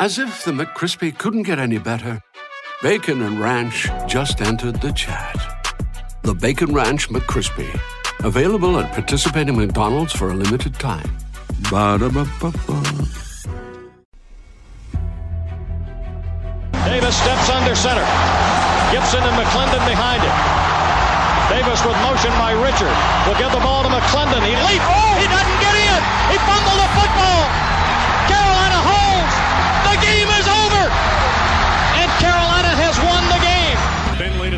As if the McCrispy couldn't get any better, Bacon and Ranch just entered the chat. The Bacon Ranch McCrispy, available at participating McDonald's for a limited time. Ba-da-ba-ba-ba. Davis steps under center. Gibson and McClendon behind him. Davis with motion by Richard. Will give the ball to McClendon. He leaps. Oh, he doesn't get in. He fumbled the football.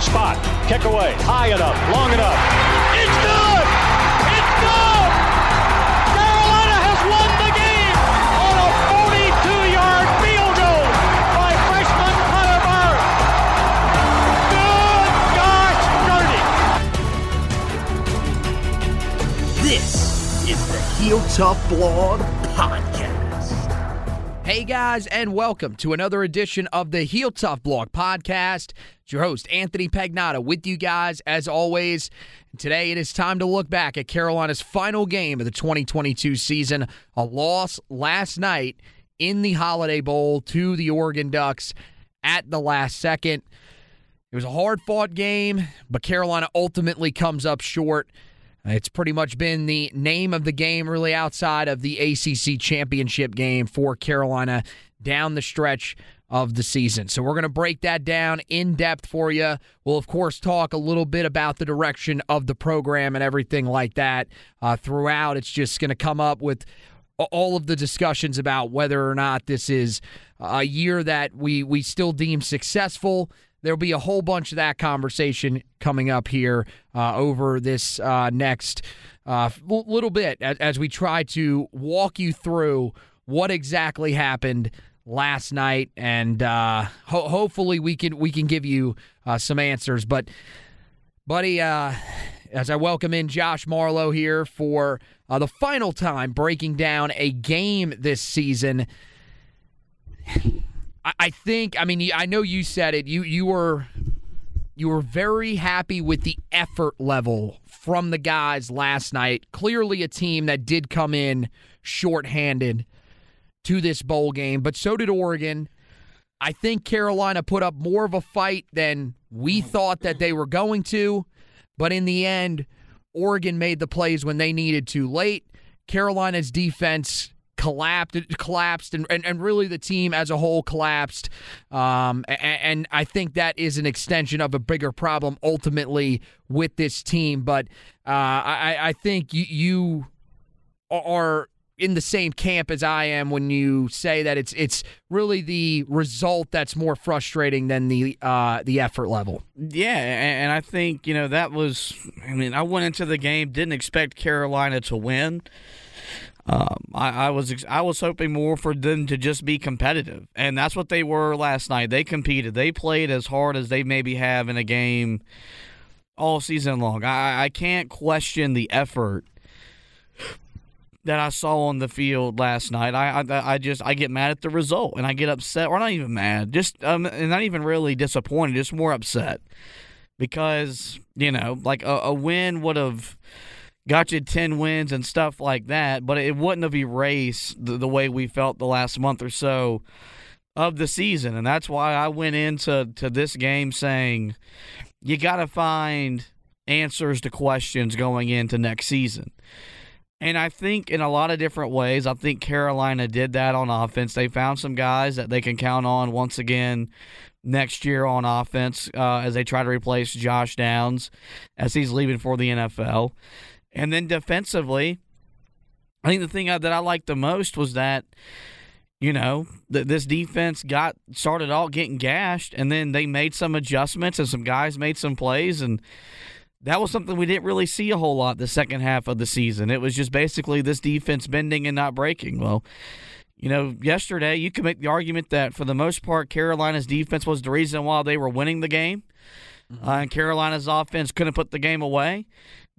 spot, kick away, high enough, long enough. It's good! It's good! Carolina has won the game on a 42-yard field goal by freshman Connor Barth. Good gosh, dirty! This is the Heel Tough Blog guys, and welcome to another edition of the Heel Tough Blog Podcast. It's your host, Anthony Pagnotta, with you guys as always. Today it is time to look back at Carolina's final game of the 2022 season, a loss last night in the Holiday Bowl to the Oregon Ducks at the last second. It was a hard fought game, but Carolina ultimately comes up short. It's pretty much been the name of the game, really, outside of the ACC championship game for Carolina down the stretch of the season. So we're going to break that down in depth for you. We'll, of course, talk a little bit about the direction of the program and everything like that uh, throughout. It's just going to come up with all of the discussions about whether or not this is a year that we we still deem successful. There'll be a whole bunch of that conversation coming up here uh, over this uh, next uh, little bit as, as we try to walk you through what exactly happened last night, and uh, ho- hopefully we can we can give you uh, some answers. But, buddy, uh, as I welcome in Josh Marlowe here for the final time breaking down a game this season. I, I think. I mean, I know you said it. You you were you were very happy with the effort level from the guys last night. Clearly, a team that did come in shorthanded to this bowl game, but so did Oregon. I think Carolina put up more of a fight than we thought that they were going to, but in the end, Oregon made the plays when they needed to late. Carolina's defense collapsed, collapsed, and, and, and really the team as a whole collapsed. Um, and, and I think that is an extension of a bigger problem ultimately with this team. But uh, I, I think you, you are in the same camp as I am when you say that it's it's really the result that's more frustrating than the uh, the effort level. Yeah, and I think you know that was. I mean, I went into the game didn't expect Carolina to win. Um, I, I was I was hoping more for them to just be competitive, and that's what they were last night. They competed. They played as hard as they maybe have in a game all season long. I, I can't question the effort that I saw on the field last night. I, I, I just I get mad at the result and I get upset, or not even mad, just um, and not even really disappointed, just more upset because you know like a, a win would have got you 10 wins and stuff like that, but it wouldn't have erased the, the way we felt the last month or so of the season. And that's why I went into to this game saying you got to find answers to questions going into next season. And I think in a lot of different ways, I think Carolina did that on offense. They found some guys that they can count on once again next year on offense uh, as they try to replace Josh Downs as he's leaving for the NFL. And then defensively, I think the thing that I liked the most was that you know, th- this defense got started all getting gashed, and then they made some adjustments, and some guys made some plays, and that was something we didn't really see a whole lot the second half of the season. It was just basically this defense bending and not breaking. Well, you know, yesterday you could make the argument that for the most part, Carolina's defense was the reason why they were winning the game, mm-hmm. uh, and Carolina's offense couldn't put the game away.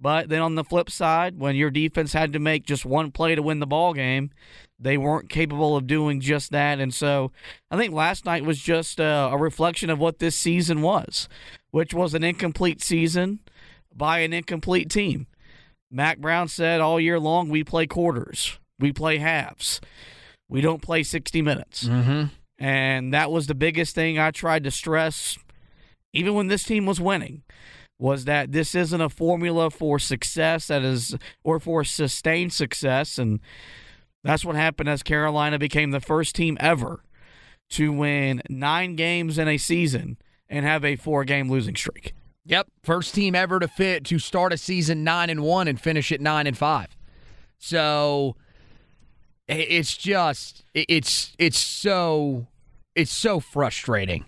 But then on the flip side, when your defense had to make just one play to win the ball game, they weren't capable of doing just that. And so I think last night was just a, a reflection of what this season was, which was an incomplete season by an incomplete team. Mack Brown said all year long, we play quarters, we play halves, we don't play 60 minutes. Mm-hmm. And that was the biggest thing I tried to stress, even when this team was winning was that this isn't a formula for success that is or for sustained success and that's what happened as Carolina became the first team ever to win 9 games in a season and have a 4-game losing streak. Yep, first team ever to fit to start a season 9 and 1 and finish at 9 and 5. So it's just it's it's so it's so frustrating.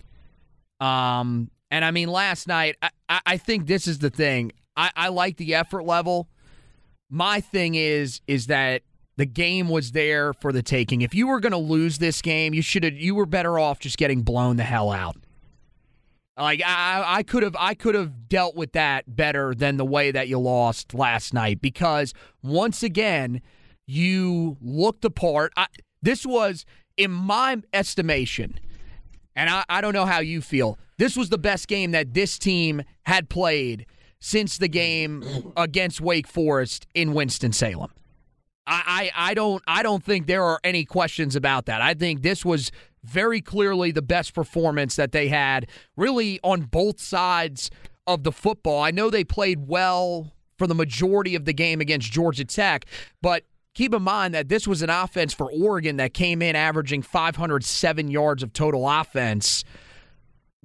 Um and I mean, last night, I, I think this is the thing. I, I like the effort level. My thing is, is that the game was there for the taking. If you were going to lose this game, you should have. You were better off just getting blown the hell out. Like I, I could have, I could have dealt with that better than the way that you lost last night because once again, you looked apart. I, this was, in my estimation, and I, I don't know how you feel. This was the best game that this team had played since the game against Wake Forest in Winston Salem. I, I, I don't I don't think there are any questions about that. I think this was very clearly the best performance that they had, really on both sides of the football. I know they played well for the majority of the game against Georgia Tech, but keep in mind that this was an offense for Oregon that came in averaging 507 yards of total offense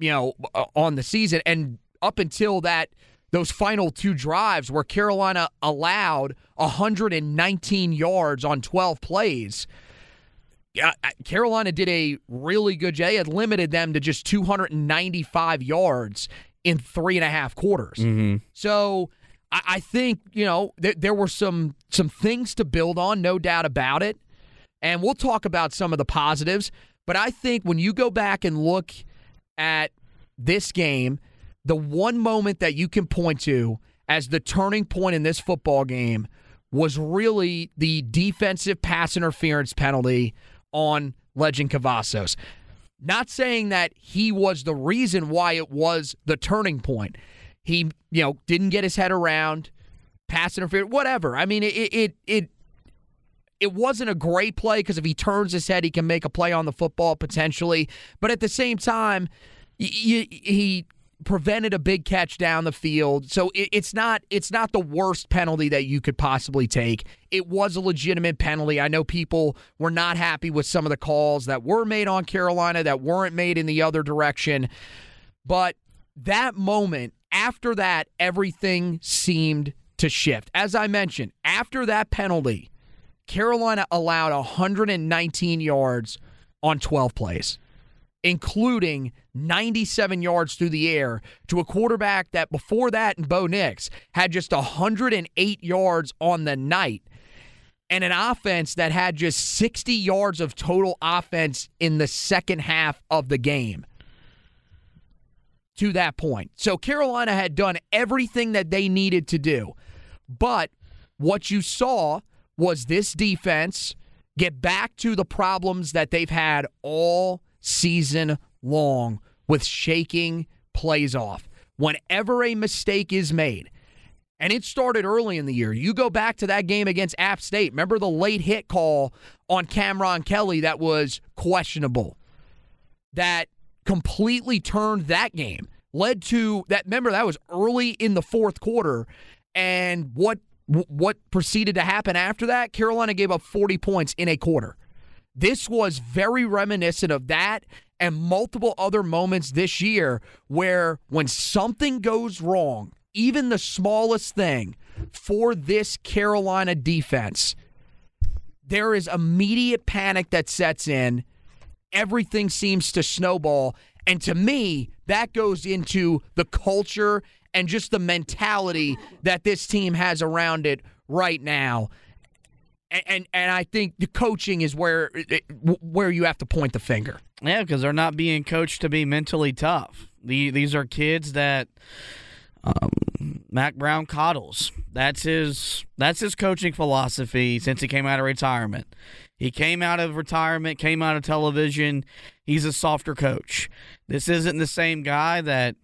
you know, uh, on the season. And up until that, those final two drives where Carolina allowed 119 yards on 12 plays. Yeah, Carolina did a really good job. They had limited them to just 295 yards in three and a half quarters. Mm-hmm. So I, I, think you know th- there were some some things to build on, no doubt about it. And we'll talk about some of the positives. But I think when you go back and look at this game, the one moment that you can point to as the turning point in this football game was really the defensive pass interference penalty on Legend Cavazos. Not saying that he was the reason why it was the turning point. He, you know, didn't get his head around, pass interference, whatever. I mean, it it it it wasn't a great play because if he turns his head, he can make a play on the football potentially. But at the same time, he prevented a big catch down the field. So it's not it's not the worst penalty that you could possibly take. It was a legitimate penalty. I know people were not happy with some of the calls that were made on Carolina that weren't made in the other direction. But that moment, after that, everything seemed to shift. As I mentioned, after that penalty, Carolina allowed 119 yards on 12 plays, including 97 yards through the air to a quarterback that before that in Bo Nix had just 108 yards on the night and an offense that had just 60 yards of total offense in the second half of the game to that point. So Carolina had done everything that they needed to do. But what you saw was this defense get back to the problems that they've had all season long with shaking plays off. Whenever a mistake is made, and it started early in the year. You go back to that game against App State. Remember the late hit call on Cameron Kelly that was questionable, that completely turned that game, led to that. Remember, that was early in the fourth quarter. And what what proceeded to happen after that, Carolina gave up 40 points in a quarter. This was very reminiscent of that and multiple other moments this year where when something goes wrong, even the smallest thing for this Carolina defense, there is immediate panic that sets in. Everything seems to snowball. And to me, that goes into the culture and just the mentality that this team has around it right now. And, and, and I think the coaching is where where you have to point the finger. Yeah, because they're not being coached to be mentally tough. The, these are kids that um, Mack Brown coddles. That's his that's his coaching philosophy since he came out of retirement. He came out of retirement, came out of television. He's a softer coach. This isn't the same guy that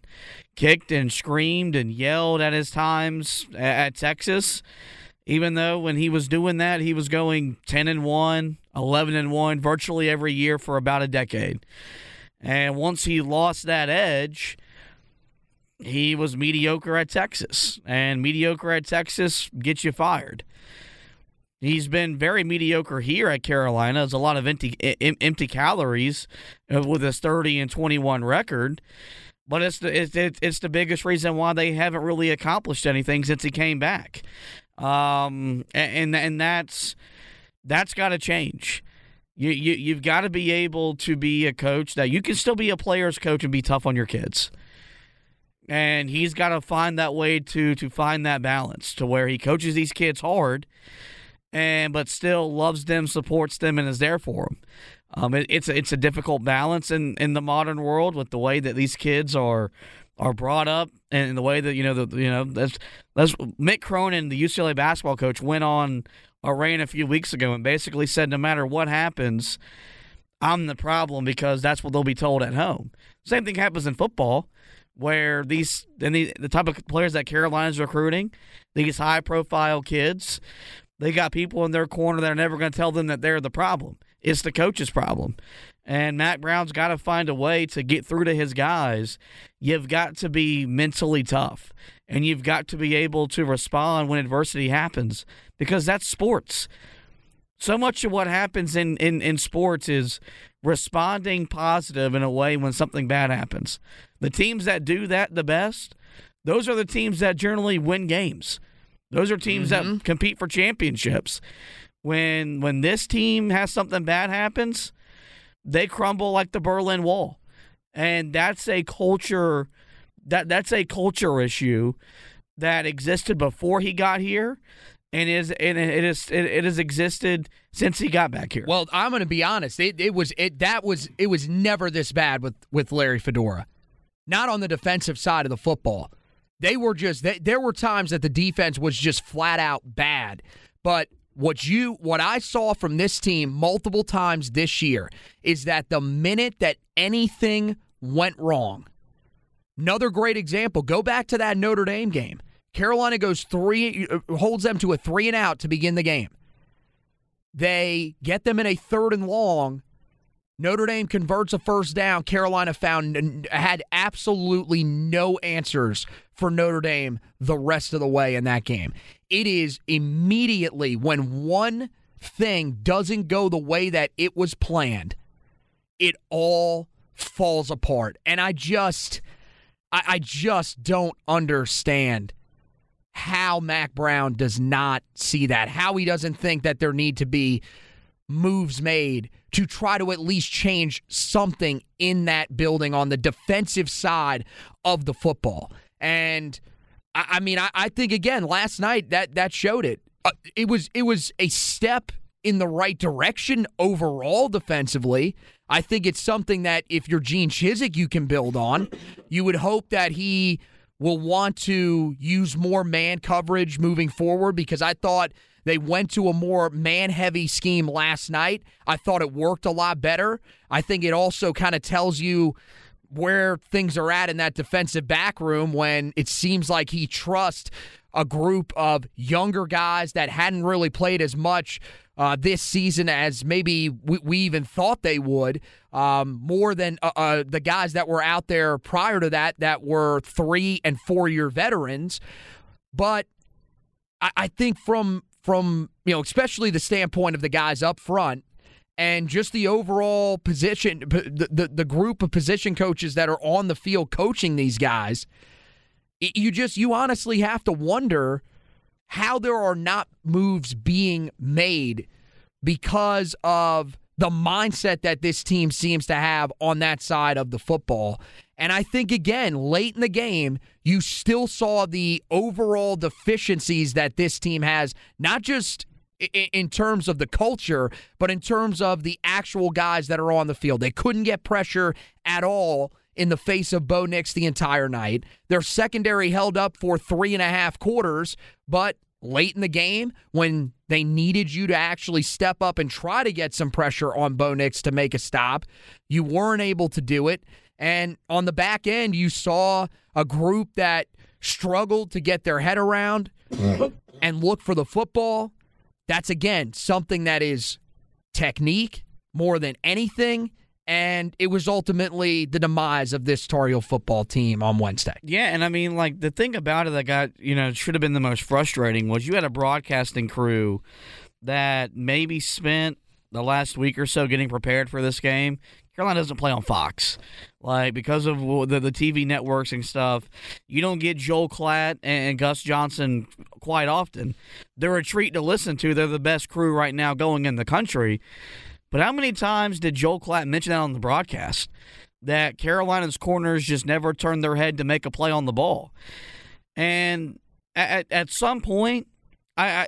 kicked and screamed and yelled at his times at Texas. Even though when he was doing that, he was going 10 and 1, 11 and 1 virtually every year for about a decade. And once he lost that edge, he was mediocre at Texas. And mediocre at Texas gets you fired. He's been very mediocre here at Carolina. There's a lot of empty empty calories uh, with his 30 and 21 record. But it's the it's, it's the biggest reason why they haven't really accomplished anything since he came back. Um, and and that's that's got to change. You, you you've got to be able to be a coach that you can still be a player's coach and be tough on your kids. And he's got to find that way to to find that balance to where he coaches these kids hard and but still loves them, supports them, and is there for them. Um, it, it's a, it's a difficult balance in, in the modern world with the way that these kids are are brought up and the way that you know the you know that's that's Mick Cronin, the UCLA basketball coach, went on a reign a few weeks ago and basically said no matter what happens, I'm the problem because that's what they'll be told at home. Same thing happens in football where these the, the type of players that Carolina's recruiting, these high profile kids, they got people in their corner that are never going to tell them that they're the problem. It's the coach's problem. And Mack Brown's got to find a way to get through to his guys. You've got to be mentally tough and you've got to be able to respond when adversity happens because that's sports. So much of what happens in, in, in sports is responding positive in a way when something bad happens. The teams that do that the best, those are the teams that generally win games. Those are teams mm-hmm. that compete for championships. When when this team has something bad happens, they crumble like the Berlin Wall. And that's a culture that that's a culture issue that existed before he got here and is and it is it, it has existed since he got back here. Well, I'm going to be honest. It, it was it that was it was never this bad with with Larry Fedora. Not on the defensive side of the football. They were just they, there were times that the defense was just flat out bad. But what you what I saw from this team multiple times this year is that the minute that anything went wrong, another great example, go back to that Notre Dame game. Carolina goes three uh, holds them to a three and out to begin the game. They get them in a third and long Notre Dame converts a first down. Carolina found had absolutely no answers for Notre Dame the rest of the way in that game. It is immediately when one thing doesn't go the way that it was planned, it all falls apart. And I just I, I just don't understand how Mack Brown does not see that, how he doesn't think that there need to be moves made to try to at least change something in that building on the defensive side of the football. And I, I mean, I, I, think again last night that that showed it. Uh, it was it was a step in the right direction overall defensively. I think it's something that if you're Gene Chizik, you can build on. You would hope that he will want to use more man coverage moving forward because I thought they went to a more man heavy scheme last night. I thought it worked a lot better. I think it also kind of tells you where things are at in that defensive back room when it seems like he trusts a group of younger guys that hadn't really played as much uh, this season as maybe we, we, even thought they would, um, more than uh, uh, the guys that were out there prior to that that were three and four year veterans. But I, I think from from you know especially the standpoint of the guys up front and just the overall position the, the, the group of position coaches that are on the field coaching these guys you just you honestly have to wonder how there are not moves being made because of the mindset that this team seems to have on that side of the football. And I think, again, late in the game, you still saw the overall deficiencies that this team has, not just in terms of the culture, but in terms of the actual guys that are on the field. They couldn't get pressure at all in the face of Bo Nix the entire night. Their secondary held up for three and a half quarters, but late in the game when they needed you to actually step up and try to get some pressure on Bo Nix to make a stop. You weren't able to do it. And on the back end, you saw a group that struggled to get their head around and look for the football. That's, again, something that is technique more than anything and it was ultimately the demise of this Tar Heel football team on Wednesday. Yeah, and I mean, like the thing about it that got you know should have been the most frustrating was you had a broadcasting crew that maybe spent the last week or so getting prepared for this game. Carolina doesn't play on Fox, like because of the the TV networks and stuff. You don't get Joel Klatt and Gus Johnson quite often. They're a treat to listen to. They're the best crew right now going in the country. But how many times did Joel Klatt mention that on the broadcast? That Carolina's corners just never turned their head to make a play on the ball. And at, at some point, I, I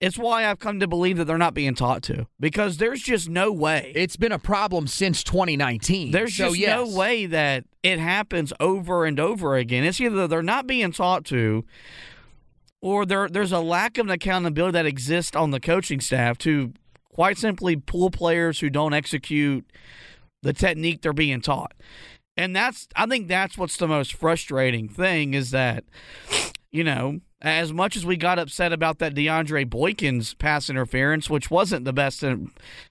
it's why I've come to believe that they're not being taught to because there's just no way. It's been a problem since 2019. There's so, just yes. no way that it happens over and over again. It's either they're not being taught to or there there's a lack of accountability that exists on the coaching staff to quite simply pull players who don't execute the technique they're being taught. And that's I think that's what's the most frustrating thing is that you know, as much as we got upset about that DeAndre Boykins pass interference, which wasn't the best uh,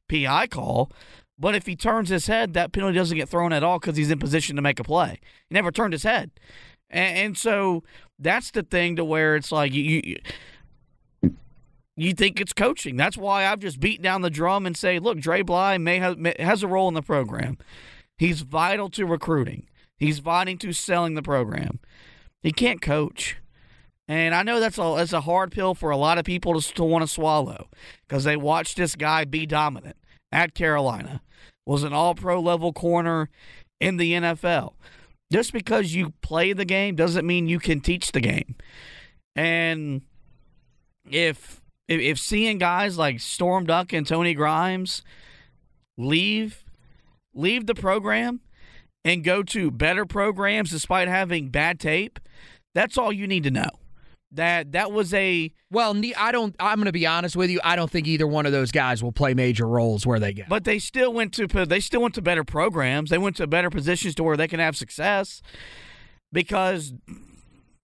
PI call, but if he turns his head, that penalty doesn't get thrown at all because he's in position to make a play. He never turned his head, and, and so that's the thing to where it's like you, you you think it's coaching. That's why I've just beat down the drum and say, look, Dre Bly may have has a role in the program. He's vital to recruiting. He's vital to selling the program. He can't coach. And I know that's a that's a hard pill for a lot of people to, to want to swallow because they watched this guy be dominant at Carolina, was an all pro level corner in the NFL. Just because you play the game doesn't mean you can teach the game. And if if, if seeing guys like Storm Duck and Tony Grimes leave leave the program and go to better programs despite having bad tape, that's all you need to know. That that was a well. I don't. I'm going to be honest with you. I don't think either one of those guys will play major roles where they go. But they still went to they still went to better programs. They went to better positions to where they can have success because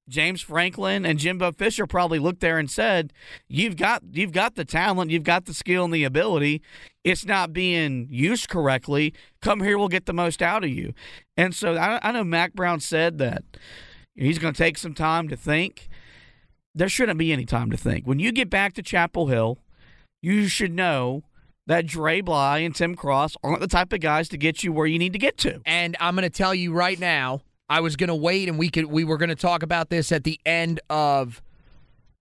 James Franklin and Jimbo Fisher probably looked there and said, "You've got you've got the talent, you've got the skill and the ability. It's not being used correctly. Come here, we'll get the most out of you." And so I, I know Mack Brown said that he's going to take some time to think. There shouldn't be any time to think. When you get back to Chapel Hill, you should know that Dre Bly and Tim Cross aren't the type of guys to get you where you need to get to. And I'm going to tell you right now I was going to wait and we could we were going to talk about this at the end of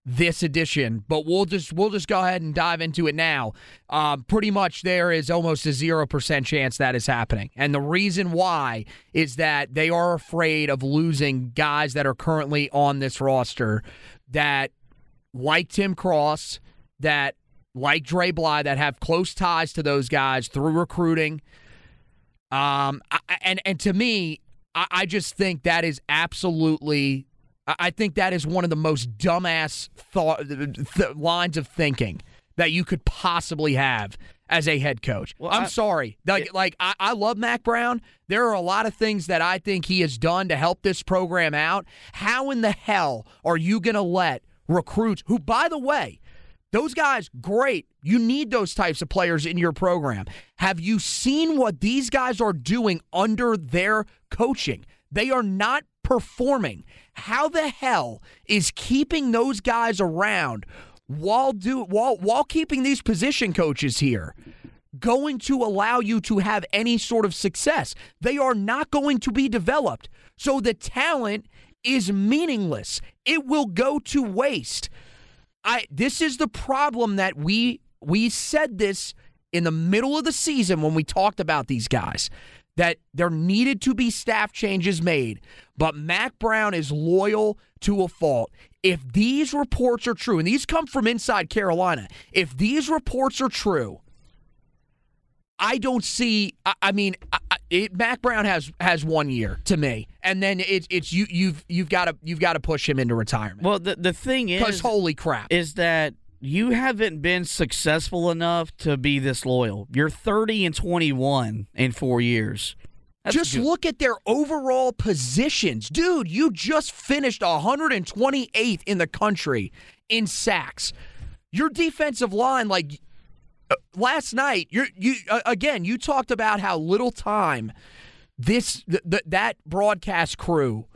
this edition, but we'll just we'll just go ahead and dive into it now. Um, pretty much, there is almost a zero percent chance that is happening, and the reason why is that they are afraid of losing guys that are currently on this roster that, like Tim Cross, that like Dre Bly, that have close ties to those guys through recruiting. Um, and and to me, I, I just think that is absolutely. I think that is one of the most dumbass thought th- lines of thinking that you could possibly have as a head coach. Well, I'm I, sorry. Like, it, like I, I love Mack Brown. There are a lot of things that I think he has done to help this program out. How in the hell are you going to let recruits who, by the way, those guys, great. You need those types of players in your program. Have you seen what these guys are doing under their coaching? They are not performing. How the hell is keeping those guys around while do while while keeping these position coaches here going to allow you to have any sort of success? They are not going to be developed. So the talent is meaningless. It will go to waste. I this is the problem that we we said this in the middle of the season when we talked about these guys that there needed to be staff changes made, but Mack Brown is loyal to a fault. If these reports are true, and these come from inside Carolina, if these reports are true, I don't see. I, I mean, I, it, Mack Brown has has one year to me, and then it's it's you you've you've got to you've got to push him into retirement. Well, the the thing is, because holy crap, is that you haven't been successful enough to be this loyal. You're 30 and 21 in four years. That's just good. look at their overall positions. Dude, you just finished 128th in the country in sacks. Your defensive line, like uh, last night, you you uh, again, you talked about how little time this th- th- that broadcast crew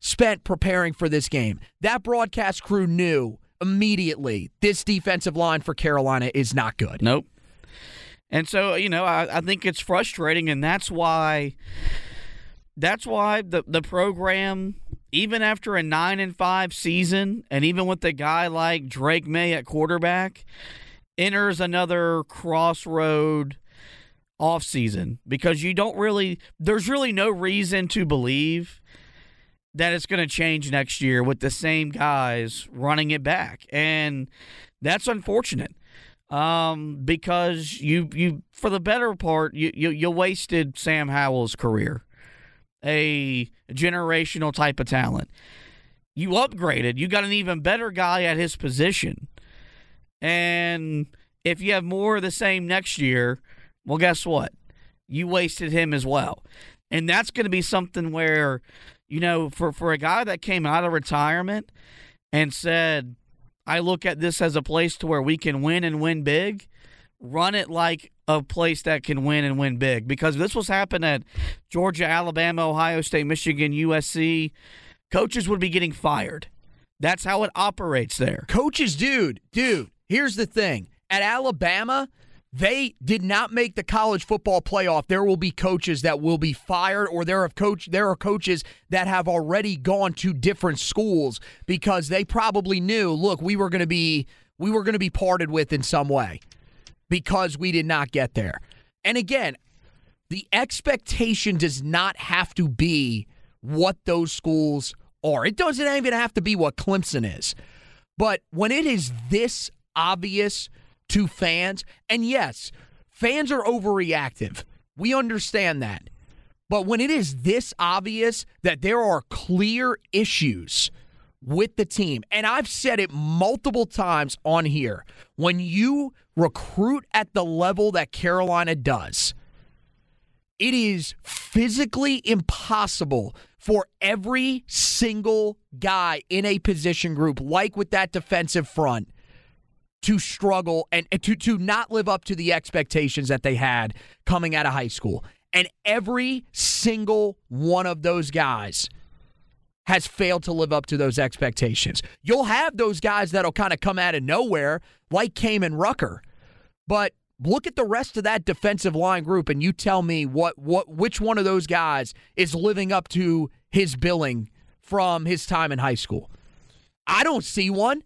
spent preparing for this game. That broadcast crew knew immediately this defensive line for Carolina is not good. Nope. And so, you know, I, I think it's frustrating, and that's why that's why the the program, even after a nine and five season, and even with a guy like Drake Maye at quarterback, enters another crossroad off season because you don't really there's really no reason to believe that it's going to change next year with the same guys running it back, and that's unfortunate um, because you you for the better part you, you you wasted Sam Howell's career, a generational type of talent. You upgraded. You got an even better guy at his position, and if you have more of the same next year, well, guess what? You wasted him as well, and that's going to be something where you know, for, for a guy that came out of retirement and said, I look at this as a place to where we can win and win big, run it like a place that can win and win big. Because this was happening at Georgia, Alabama, Ohio State, Michigan, USC. Coaches would be getting fired. That's how it operates there. Coaches, dude, dude, here's the thing. At Alabama, they did not make the college football playoff. There will be coaches that will be fired, or there are coach there are coaches that have already gone to different schools because they probably knew, look, we were going to be we were going to be parted with in some way because we did not get there. And again, the expectation does not have to be what those schools are. It doesn't even have to be what Clemson is. But when it is this obvious to fans. And yes, fans are overreactive. We understand that. But when it is this obvious that there are clear issues with the team, and I've said it multiple times on here, when you recruit at the level that Carolina does, it is physically impossible for every single guy in a position group, like with that defensive front, to struggle and to, to not live up to the expectations that they had coming out of high school. And every single one of those guys has failed to live up to those expectations. You'll have those guys that'll kind of come out of nowhere, like Kaimon Rucker. But look at the rest of that defensive line group and you tell me what what which one of those guys is living up to his billing from his time in high school. I don't see one.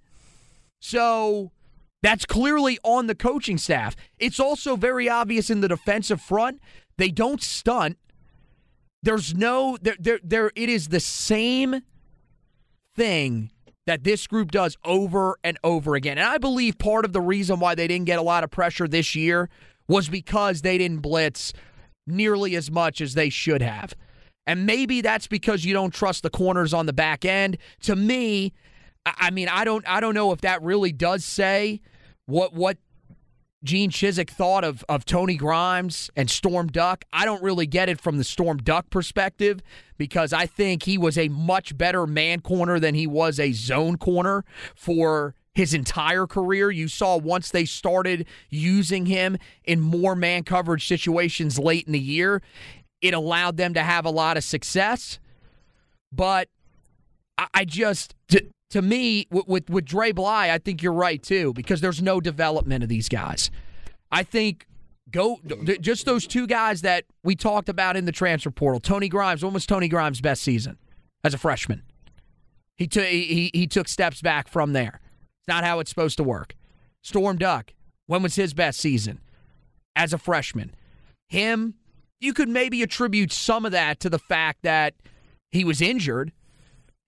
So that's clearly on the coaching staff. It's also very obvious in the defensive front. They don't stunt. There's no there there there it is the same thing that this group does over and over again. And I believe part of the reason why they didn't get a lot of pressure this year was because they didn't blitz nearly as much as they should have. And maybe that's because you don't trust the corners on the back end. To me, I mean, I don't I don't know if that really does say what what Gene Chizik thought of of Tony Grimes and Storm Duck. I don't really get it from the Storm Duck perspective because I think he was a much better man corner than he was a zone corner for his entire career. You saw once they started using him in more man coverage situations late in the year, it allowed them to have a lot of success. But I, just to me with, with with Dre Bly, I think you're right too because there's no development of these guys. I think go just those two guys that we talked about in the transfer portal. Tony Grimes, when was Tony Grimes' best season as a freshman? He took he he took steps back from there. It's not how it's supposed to work. Storm Duck, when was his best season as a freshman? Him, you could maybe attribute some of that to the fact that he was injured.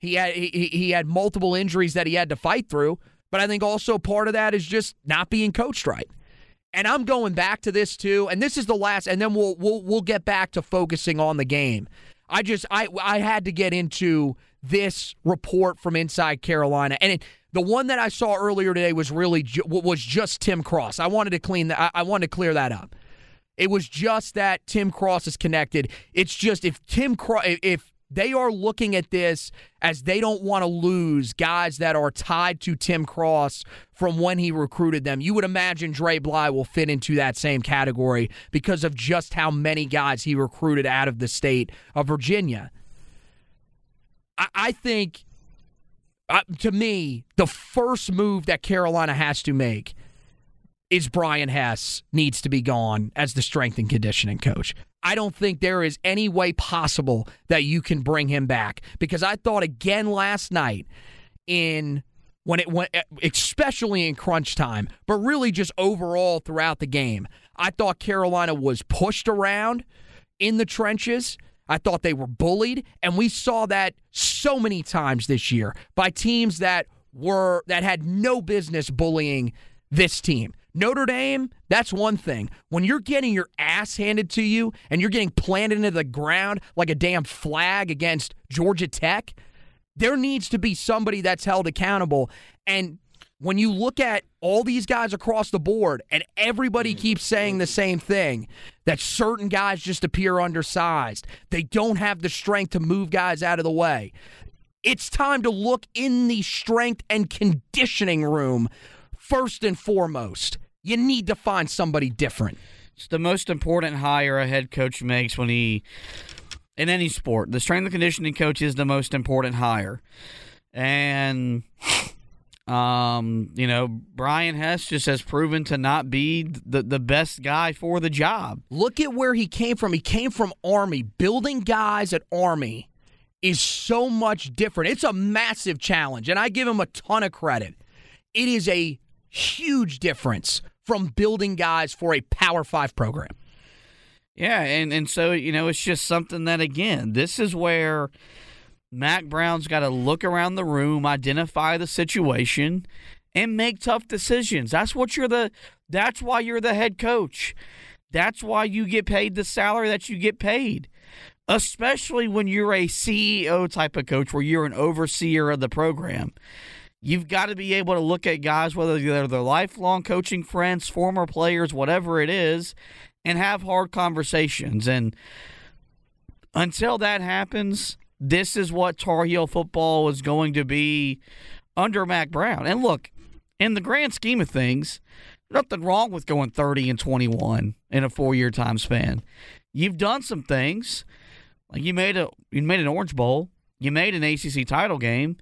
He had he, he had multiple injuries that he had to fight through, but I think also part of that is just not being coached right. And I'm going back to this too, and this is the last and then we'll we'll we'll get back to focusing on the game. I just I I had to get into this report from inside Carolina, and it, the one that I saw earlier today was really ju- was just Tim Cross. I wanted to clean that. I, I wanted to clear that up. It was just that Tim Cross is connected. It's just if Tim Cross if they are looking at this as they don't want to lose guys that are tied to Tim Cross from when he recruited them. You would imagine Dre Bly will fit into that same category because of just how many guys he recruited out of the state of Virginia. I, I think, uh, to me, the first move that Carolina has to make is Brian Hess needs to be gone as the strength and conditioning coach. I don't think there is any way possible that you can bring him back because I thought again last night in when it went especially in crunch time, but really just overall throughout the game. I thought Carolina was pushed around in the trenches. I thought they were bullied and we saw that so many times this year by teams that were that had no business bullying this team. Notre Dame, that's one thing. When you're getting your ass handed to you and you're getting planted into the ground like a damn flag against Georgia Tech, there needs to be somebody that's held accountable. And when you look at all these guys across the board and everybody mm-hmm. keeps saying the same thing that certain guys just appear undersized, they don't have the strength to move guys out of the way. It's time to look in the strength and conditioning room first and foremost. You need to find somebody different. It's the most important hire a head coach makes when he, in any sport, the strength and conditioning coach is the most important hire. And, um, you know, Brian Hess just has proven to not be the, the best guy for the job. Look at where he came from. He came from Army. Building guys at Army is so much different. It's a massive challenge, and I give him a ton of credit. It is a huge difference from building guys for a Power Five program. Yeah, and, and so, you know, it's just something that, again, this is where Mack Brown's got to look around the room, identify the situation, and make tough decisions. That's what you're the that's why you're the head coach. That's why you get paid the salary that you get paid. Especially when you're a CEO type of coach where you're an overseer of the program. You've got to be able to look at guys, whether they're their lifelong coaching friends, former players, whatever it is, and have hard conversations. And until that happens, this is what Tar Heel football is going to be under Mack Brown. And look, in the grand scheme of things, nothing wrong with going 30 and 21 in a four year time span. You've done some things. Like you made a you made an Orange Bowl, you made an ACC title game,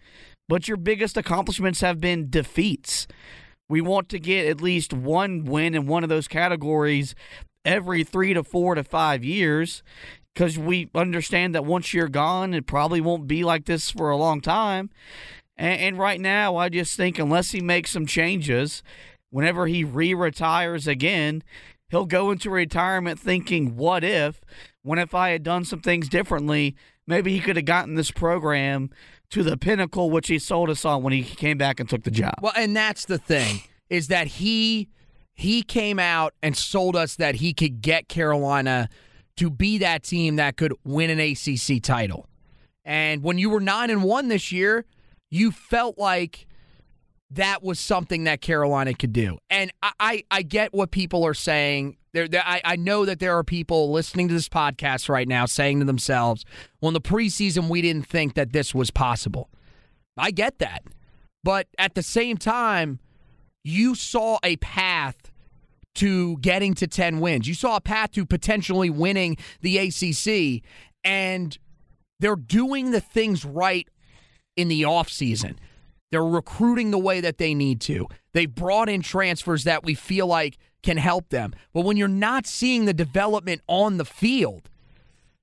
but your biggest accomplishments have been defeats. We want to get at least one win in one of those categories every three to four to five years because we understand that once you're gone, it probably won't be like this for a long time. And, and right now, I just think unless he makes some changes, whenever he re retires again, he'll go into retirement thinking, what if? When if I had done some things differently, maybe he could have gotten this program to the pinnacle which he sold us on when he came back and took the job. Well, and that's the thing is that he he came out and sold us that he could get Carolina to be that team that could win an ACC title. And when you were 9 and 1 this year, you felt like that was something that Carolina could do. And I, I, I get what people are saying. There, there, I, I know that there are people listening to this podcast right now saying to themselves, well, in the preseason, we didn't think that this was possible. I get that. But at the same time, you saw a path to getting to 10 wins. You saw a path to potentially winning the ACC. And they're doing the things right in the offseason. They're recruiting the way that they need to. They've brought in transfers that we feel like can help them. But when you're not seeing the development on the field,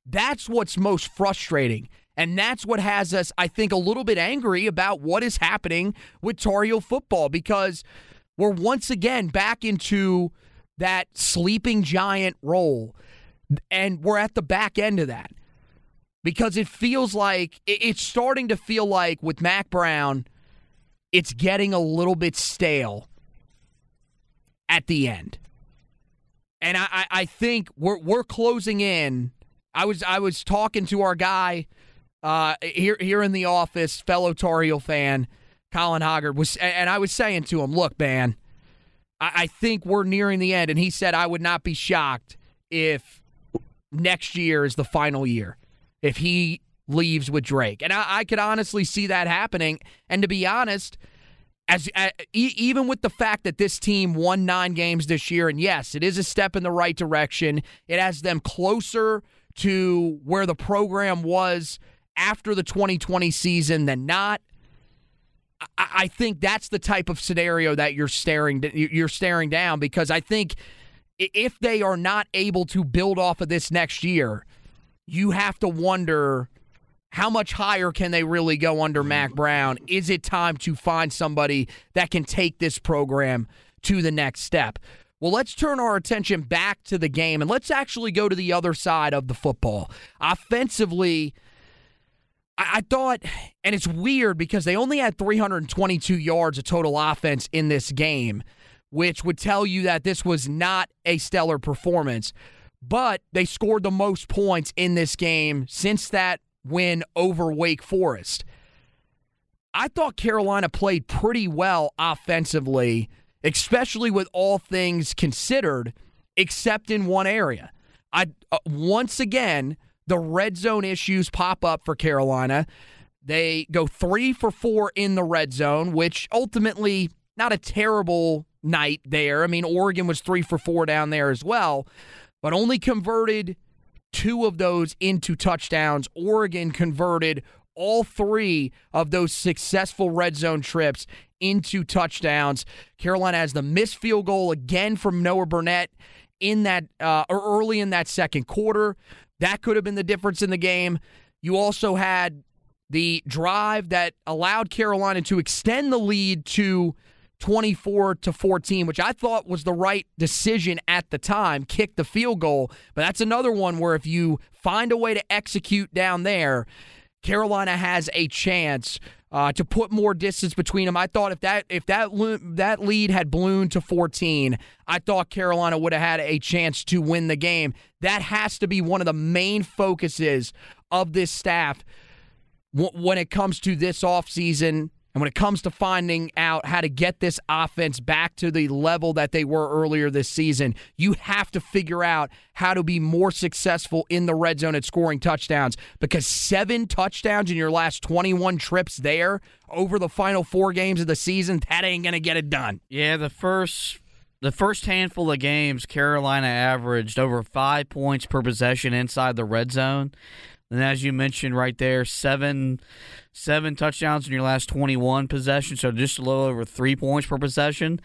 that's what's most frustrating. And that's what has us, I think, a little bit angry about what is happening with Tar football because we're once again back into that sleeping giant role. And we're at the back end of that because it feels like it's starting to feel like with Mack Brown, it's getting a little bit stale at the end. And I, I think we're we're closing in. I was I was talking to our guy uh, here here in the office, fellow Tar Heel fan, Colin Hoggard was, and I was saying to him, "Look, man, I, I think we're nearing the end." And he said, "I would not be shocked if next year is the final year if he leaves with Drake." And I, I could honestly see that happening. And to be honest, as uh, even with the fact that this team won nine games this year, and yes, it is a step in the right direction. It has them closer to where the program was after the 2020 season than not. I think that's the type of scenario that you're staring you're staring down because I think if they are not able to build off of this next year, you have to wonder how much higher can they really go under mm-hmm. Mack Brown? Is it time to find somebody that can take this program to the next step? Well, let's turn our attention back to the game and let's actually go to the other side of the football. Offensively, I, I thought, and it's weird because they only had 322 yards of total offense in this game, which would tell you that this was not a stellar performance. But they scored the most points in this game since that win over Wake Forest. I thought Carolina played pretty well offensively, especially with all things considered, except in one area. I uh, once again the red zone issues pop up for Carolina. They go three for four in the red zone, which ultimately not a terrible night there. I mean, Oregon was three for four down there as well, but only converted two of those into touchdowns. Oregon converted all three of those successful red zone trips into touchdowns. Carolina has the missed field goal again from Noah Burnett in that uh, early in that second quarter. That could have been the difference in the game. You also had the drive that allowed Carolina to extend the lead to 24 to 14, which I thought was the right decision at the time, kick the field goal. But that's another one where if you find a way to execute down there, Carolina has a chance uh, to put more distance between them. I thought if that if that that lead had ballooned to 14, I thought Carolina would have had a chance to win the game. That has to be one of the main focuses of this staff when it comes to this offseason and when it comes to finding out how to get this offense back to the level that they were earlier this season, you have to figure out how to be more successful in the red zone at scoring touchdowns because seven touchdowns in your last 21 trips there over the final four games of the season, that ain't going to get it done. Yeah, the first the first handful of games, Carolina averaged over five points per possession inside the red zone. And as you mentioned right there, seven seven touchdowns in your last 21 possessions, so just a little over three points per possession.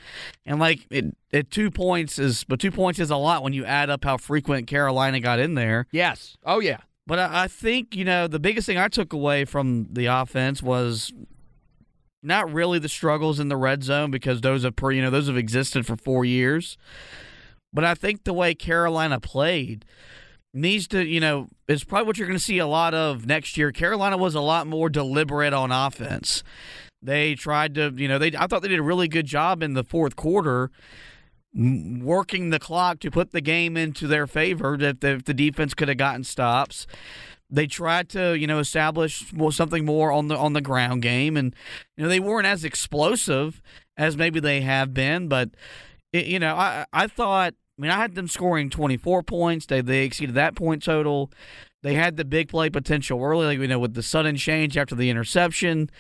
And like it, it two points is, but two points is a lot when you add up how frequent Carolina got in there. Yes. Oh yeah. But I, I think you know the biggest thing I took away from the offense was not really the struggles in the red zone because those have you know those have existed for four years. But I think the way Carolina played needs to, you know, is probably what you're going to see a lot of next year. Carolina was a lot more deliberate on offense. They tried to, you know, they I thought they did a really good job in the fourth quarter working the clock to put the game into their favor if the, if the defense could have gotten stops. They tried to, you know, establish something more on the on the ground game and you know, they weren't as explosive as maybe they have been, but you know, I I thought I mean, I had them scoring 24 points. They they exceeded that point total. They had the big play potential early, like you know, with the sudden change after the interception,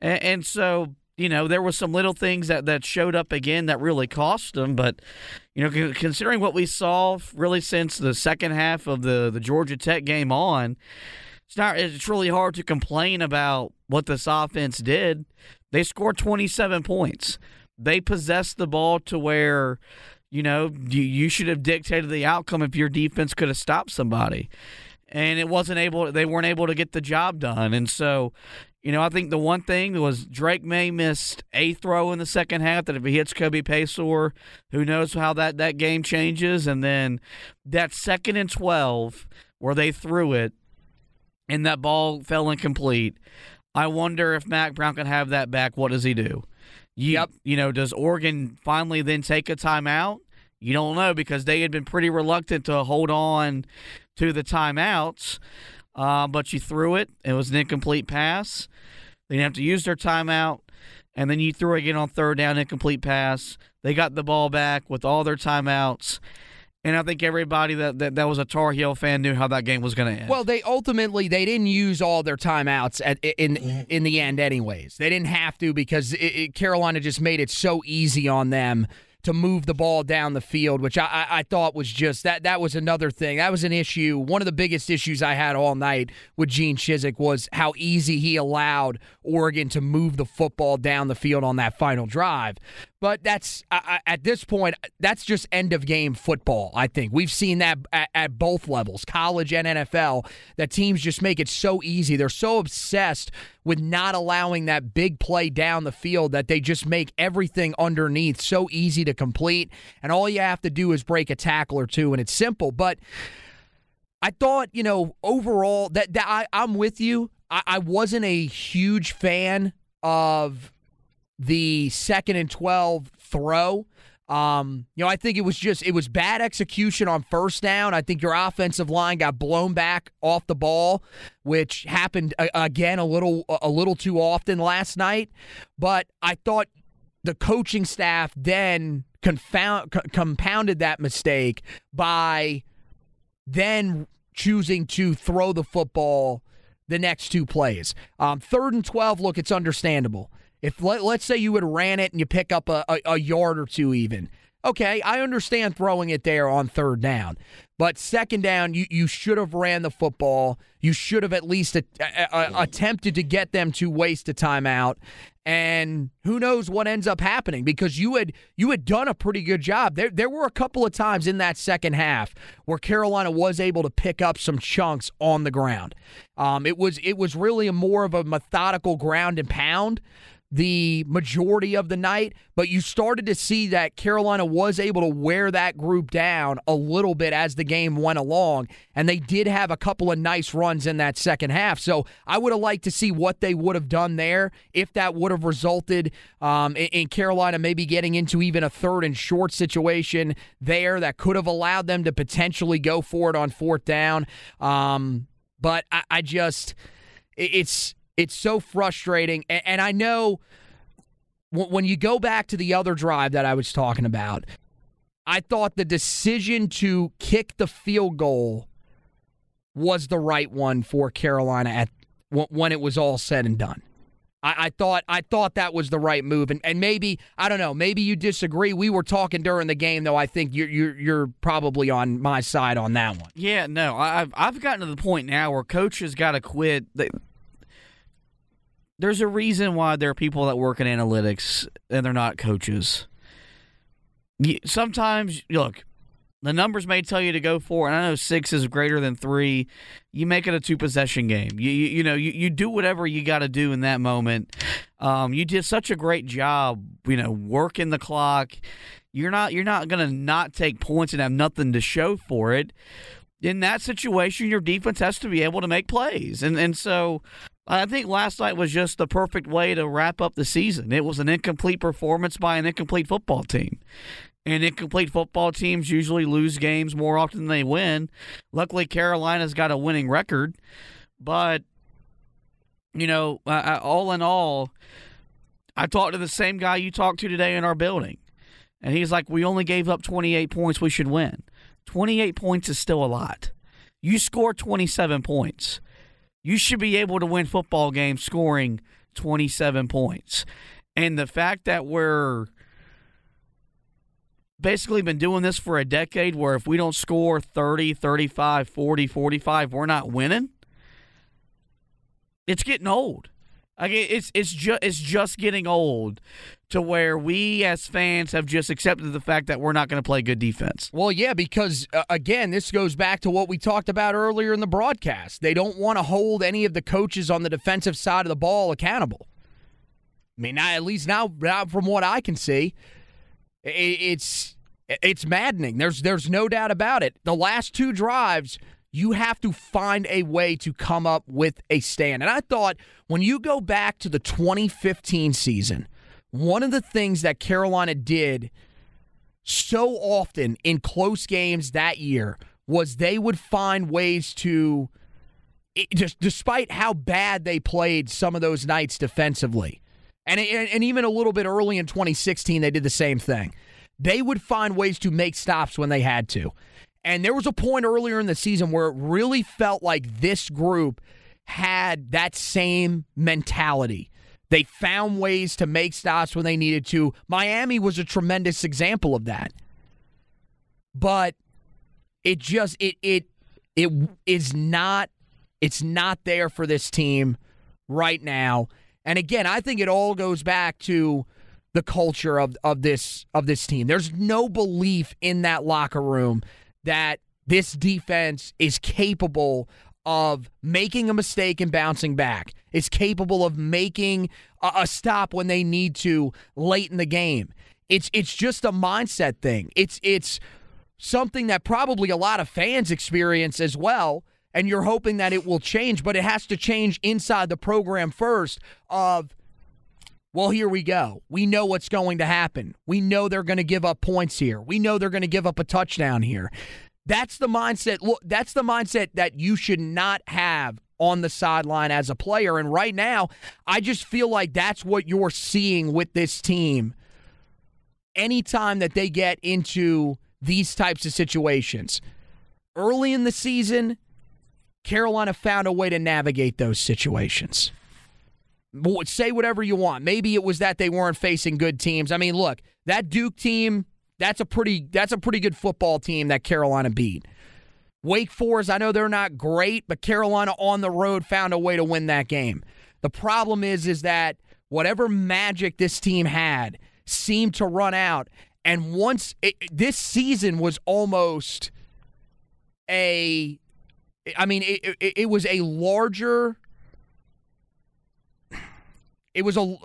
and, and so you know there was some little things that that showed up again that really cost them. But you know, considering what we saw really since the second half of the the Georgia Tech game on, it's not. It's really hard to complain about what this offense did. They scored 27 points. They possessed the ball to where, you know, you, you should have dictated the outcome if your defense could have stopped somebody. And it wasn't able. They weren't able to get the job done. And so, you know, I think the one thing was Drake Maye missed a throw in the second half that if he hits Kobe Paysour, who knows how that, that game changes. And then that second and 12 where they threw it and that ball fell incomplete. I wonder if Mack Brown can have that back. What does he do? You, Yep. You know, does Oregon finally then take a timeout? You don't know because they had been pretty reluctant to hold on to the timeouts. Uh, but you threw it. It was an incomplete pass. They didn't have to use their timeout. And then you threw again on third down, incomplete pass. They got the ball back with all their timeouts. And I think everybody that, that, that was a Tar Heel fan knew how that game was going to end. Well, they ultimately they didn't use all their timeouts at in in the end, anyways. They didn't have to because it, it, Carolina just made it so easy on them to move the ball down the field, which I, I, I thought was just that that was another thing. That was an issue. One of the biggest issues I had all night with Gene Chizik was how easy he allowed Oregon to move the football down the field on that final drive. But that's I, I, at this point, that's just end of game football. I think we've seen that at, at both levels, college and NFL. That teams just make it so easy. They're so obsessed with not allowing that big play down the field that they just make everything underneath so easy to complete. And all you have to do is break a tackle or two, and it's simple. But I thought, you know, overall that, that I, I'm with you. I, I wasn't a huge fan of the second and 12 throw. Um, you know, I think it was just it was bad execution on first down. I think your offensive line got blown back off the ball, which happened again a little a little too often last night. But I thought the coaching staff then confound co- compounded that mistake by then choosing to throw the football the next two plays. Um, third and 12, look, it's understandable. If let, let's say you had ran it and you pick up a, a, a yard or two, even okay, I understand throwing it there on third down, but second down, you you should have ran the football. You should have at least a, a, a, attempted to get them to waste a timeout. And who knows what ends up happening because you had you had done a pretty good job. There there were a couple of times in that second half where Carolina was able to pick up some chunks on the ground. Um, it was it was really a more of a methodical ground and pound the majority of the night, but you started to see that Carolina was able to wear that group down a little bit as the game went along, and they did have a couple of nice runs in that second half. So I would have liked to see what they would have done there if that would have resulted um, in, in Carolina maybe getting into even a third and short situation there that could have allowed them to potentially go for it on fourth down. Um, but I, I just, it- it's it's so frustrating. And, and I know when you go back to the other drive that I was talking about, I thought the decision to kick the field goal was the right one for Carolina at when it was all said and done. I, I thought I thought that was the right move, and, and maybe I don't know. Maybe you disagree. We were talking during the game, though. I think you're you're, you're probably on my side on that one. Yeah, no, I've I've gotten to the point now where coaches got to quit. They, there's a reason why there are people that work in analytics and they're not coaches. Sometimes, look, the numbers may tell you to go for, and I know six is greater than three. You make it a two possession game. You you, you know you, you do whatever you got to do in that moment. Um, you did such a great job, you know, working the clock. You're not you're not gonna not take points and have nothing to show for it in that situation, your defense has to be able to make plays. And and so I think last night was just the perfect way to wrap up the season. It was an incomplete performance by an incomplete football team. And incomplete football teams usually lose games more often than they win. Luckily, Carolina's got a winning record. But, you know, uh, uh, all in all, I talked to the same guy you talked to today in our building. And he's like, we only gave up 28 points. We should win. 28 points is still a lot. You score 27 points. You should be able to win football games scoring 27 points. And the fact that we're basically been doing this for a decade where if we don't score 30, 35, 40, 45, we're not winning. it's getting old. Like it's it's just it's just getting old to where we as fans have just accepted the fact that we're not going to play good defense. Well, yeah, because uh, again, this goes back to what we talked about earlier in the broadcast. They don't want to hold any of the coaches on the defensive side of the ball accountable. I mean, at least now, now from what I can see, it's it's maddening. There's there's no doubt about it. The last two drives you have to find a way to come up with a stand. And I thought when you go back to the 2015 season, one of the things that Carolina did so often in close games that year was they would find ways to just despite how bad they played some of those nights defensively. And, and even a little bit early in 2016 they did the same thing. They would find ways to make stops when they had to. And there was a point earlier in the season where it really felt like this group had that same mentality. They found ways to make stops when they needed to. Miami was a tremendous example of that. But it just it it it is not it's not there for this team right now. And again, I think it all goes back to the culture of, of this of this team. There's no belief in that locker room that this defense is capable of making a mistake and bouncing back. Is capable of making a, a, stop when they need to late in the game. It's it's just a mindset thing. It's it's something that probably a lot of fans experience as well and you're hoping that it will change, but it has to change inside the program first of well, here we go. We know what's going to happen. We know they're going to give up points here. We know they're going to give up a touchdown here. That's the mindset. Look, that's the mindset that you should not have on the sideline as a player. And right now, I just feel like that's what you're seeing with this team. Anytime that they get into these types of situations, early in the season, Carolina found a way to navigate those situations say whatever you want. Maybe it was that they weren't facing good teams. I mean, look, that Duke team, that's a pretty that's a pretty good football team that Carolina beat. Wake Forest, I know they're not great, but Carolina on the road found a way to win that game. The problem is is that whatever magic this team had seemed to run out and once it, this season was almost a I mean, it, it, it was a larger it was a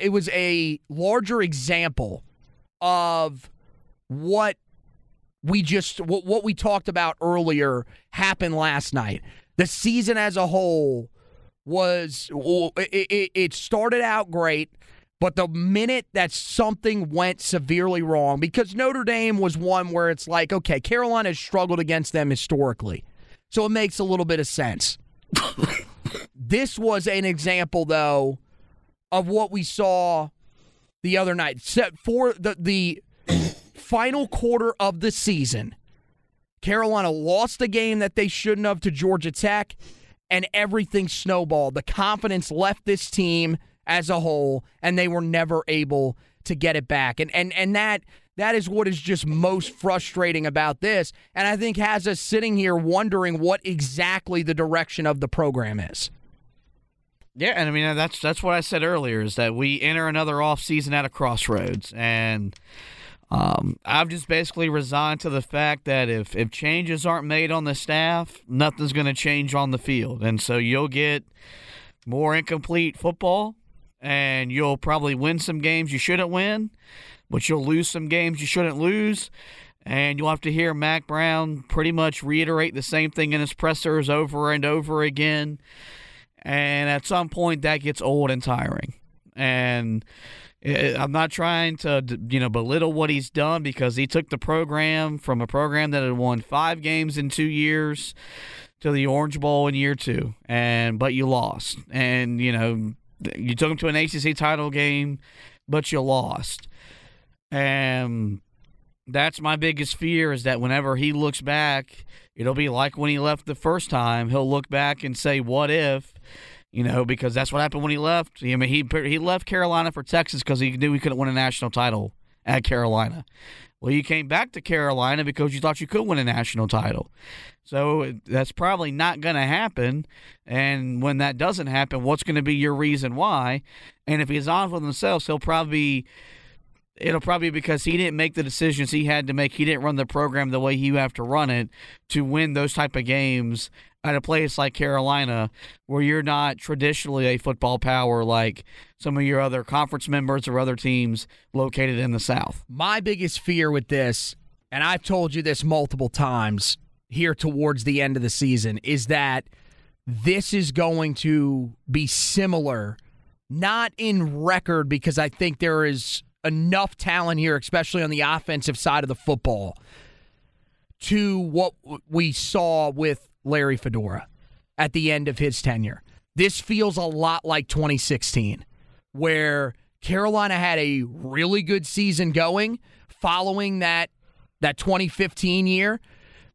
it was a larger example of what we just what, what we talked about earlier happened last night. The season as a whole was it, it started out great, but the minute that something went severely wrong, because Notre Dame was one where it's like, okay, Carolina has struggled against them historically, so it makes a little bit of sense. this was an example, though, of what we saw the other night. Set for the the final quarter of the season, Carolina lost a game that they shouldn't have to Georgia Tech, and everything snowballed. The confidence left this team as a whole, and they were never able to get it back. And and and that that is what is just most frustrating about this. And I think has us sitting here wondering what exactly the direction of the program is. Yeah, and I mean that's that's what I said earlier is that we enter another off season at a crossroads, and um, I've just basically resigned to the fact that if if changes aren't made on the staff, nothing's going to change on the field, and so you'll get more incomplete football, and you'll probably win some games you shouldn't win, but you'll lose some games you shouldn't lose. And you'll have to hear Mack Brown pretty much reiterate the same thing in his pressers over and over again and at some point that gets old and tiring. And I'm not trying to you know belittle what he's done because he took the program from a program that had won five games in two years to the Orange Bowl in year two, and but you lost, and you know you took him to an ACC title game, but you lost, and that's my biggest fear is that whenever he looks back, it'll be like when he left the first time. He'll look back and say, "What if?" you know, because that's what happened when he left. I mean, he he left Carolina for Texas because he knew he couldn't win a national title at Carolina. Well, you came back to Carolina because you thought you could win a national title. So that's probably not going to happen. And when that doesn't happen, what's going to be your reason why? And if he's on with himself, he'll probably it'll probably be because he didn't make the decisions he had to make. He didn't run the program the way you have to run it to win those type of games at a place like Carolina, where you're not traditionally a football power like some of your other conference members or other teams located in the South. My biggest fear with this, and I've told you this multiple times here towards the end of the season, is that this is going to be similar, not in record, because I think there is enough talent here, especially on the offensive side of the football, to what we saw with Larry Fedora at the end of his tenure. This feels a lot like 2016, where Carolina had a really good season going following that that 2015 year.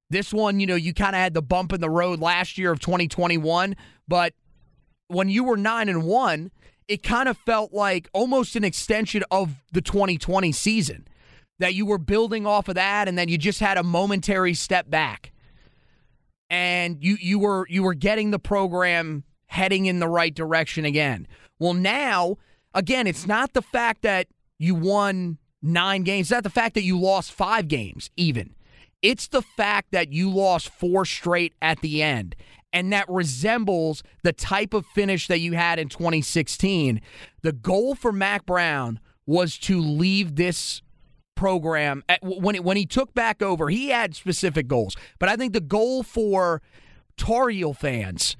This one, you know, you kind of had the bump in the road last year of 2021, but when you were 9 and 1, it kind of felt like almost an extension of the 2020 season that you were building off of that and then you just had a momentary step back. And you you were you were getting the program heading in the right direction again. Well now again it's not the fact that you won 9 games it's not the fact that you lost 5 games even. It's the fact that you lost 4 straight at the end and that resembles the type of finish that you had in 2016. The goal for Mack Brown was to leave this program at, when it, when he took back over. He had specific goals, but I think the goal for Tar Heel fans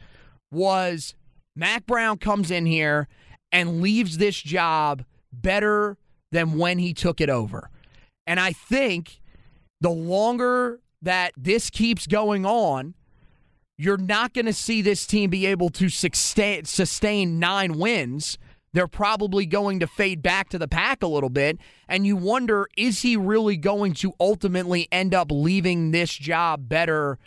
was Mack Brown comes in here and leaves this job better than when he took it over. And I think the longer that this keeps going on, you're not going to see this team be able to sustain, nine wins. They're probably going to fade back to the pack a little bit. And you wonder is he really going to ultimately end up leaving this job better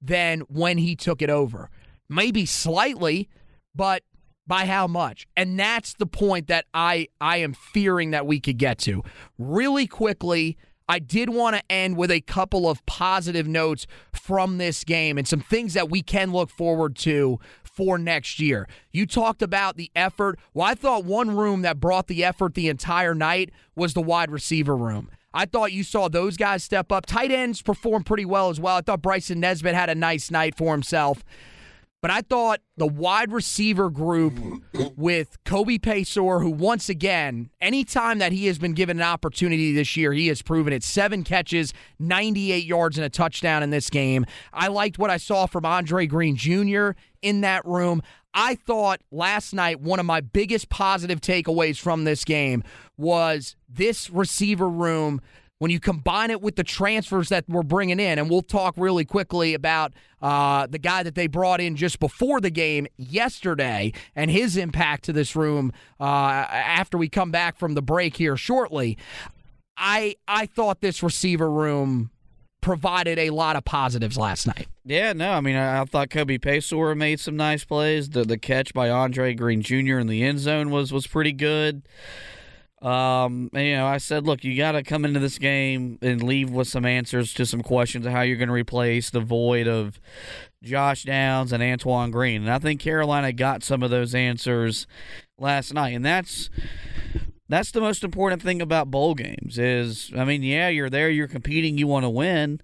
than when he took it over? Maybe slightly, but by how much? And that's the point that I, I am fearing that we could get to. Really quickly, I did want to end with a couple of positive notes from this game and some things that we can look forward to for next year. You talked about the effort. Well, I thought one room that brought the effort the entire night was the wide receiver room. I thought you saw those guys step up. Tight ends performed pretty well as well. I thought Bryson Nesbitt had a nice night for himself. But I thought the wide receiver group with Kobe Paysour, who once again, anytime that he has been given an opportunity this year, he has proven it. Seven catches, 98 yards, and a touchdown in this game. I liked what I saw from Andre Green Jr. in that room. I thought last night one of my biggest positive takeaways from this game was this receiver room when you combine it with the transfers that we're bringing in, and we'll talk really quickly about uh, the guy that they brought in just before the game yesterday and his impact to this room uh, after we come back from the break here shortly. I I thought this receiver room provided a lot of positives last night. Yeah, no, I mean, I, I thought Kobe Paysour made some nice plays. The the catch by Andre Green Jr. in the end zone was was pretty good. Um, and, you know, I said, look, you got to come into this game and leave with some answers to some questions of how you're going to replace the void of Josh Downs and Antoine Green. And I think Carolina got some of those answers last night, and that's that's the most important thing about bowl games. Is I mean, yeah, you're there, you're competing, you want to win.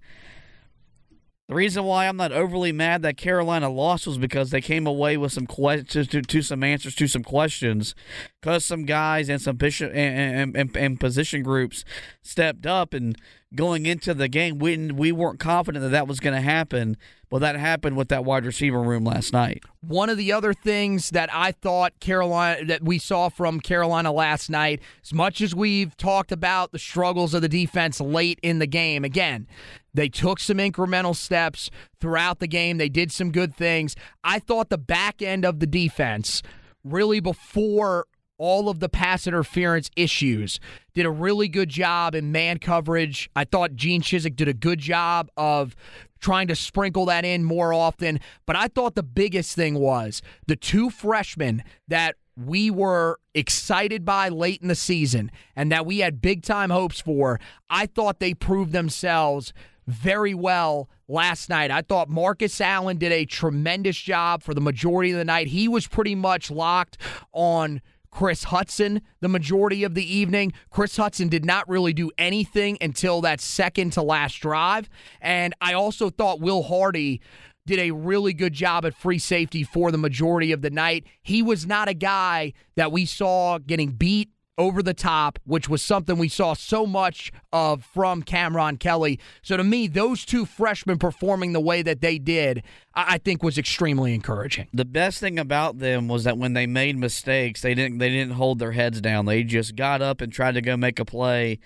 The reason why I'm not overly mad that Carolina lost was because they came away with some questions to, to, some answers to some questions, because some guys and some position and, and, and, position groups stepped up and going into the game, we we weren't confident that that was going to happen. Well, that happened with that wide receiver room last night. One of the other things that I thought Carolina that we saw from Carolina last night, as much as we've talked about the struggles of the defense late in the game, again, they took some incremental steps throughout the game. They did some good things. I thought the back end of the defense, really before all of the pass interference issues. Did a really good job in man coverage. I thought Gene Chizik did a good job of trying to sprinkle that in more often. But I thought the biggest thing was the two freshmen that we were excited by late in the season and that we had big time hopes for, I thought they proved themselves very well last night. I thought Marcus Allen did a tremendous job for the majority of the night. He was pretty much locked on Chris Hutson the majority of the evening. Chris Hutson did not really do anything until that second to last drive. And I also thought Will Hardy did a really good job at free safety for the majority of the night. He was not a guy that we saw getting beat over the top, which was something we saw so much of from Cameron Kelly. So to me, those two freshmen performing the way that they did, I think was extremely encouraging. The best thing about them was that when they made mistakes, they didn't they didn't hold their heads down. They just got up and tried to go make a play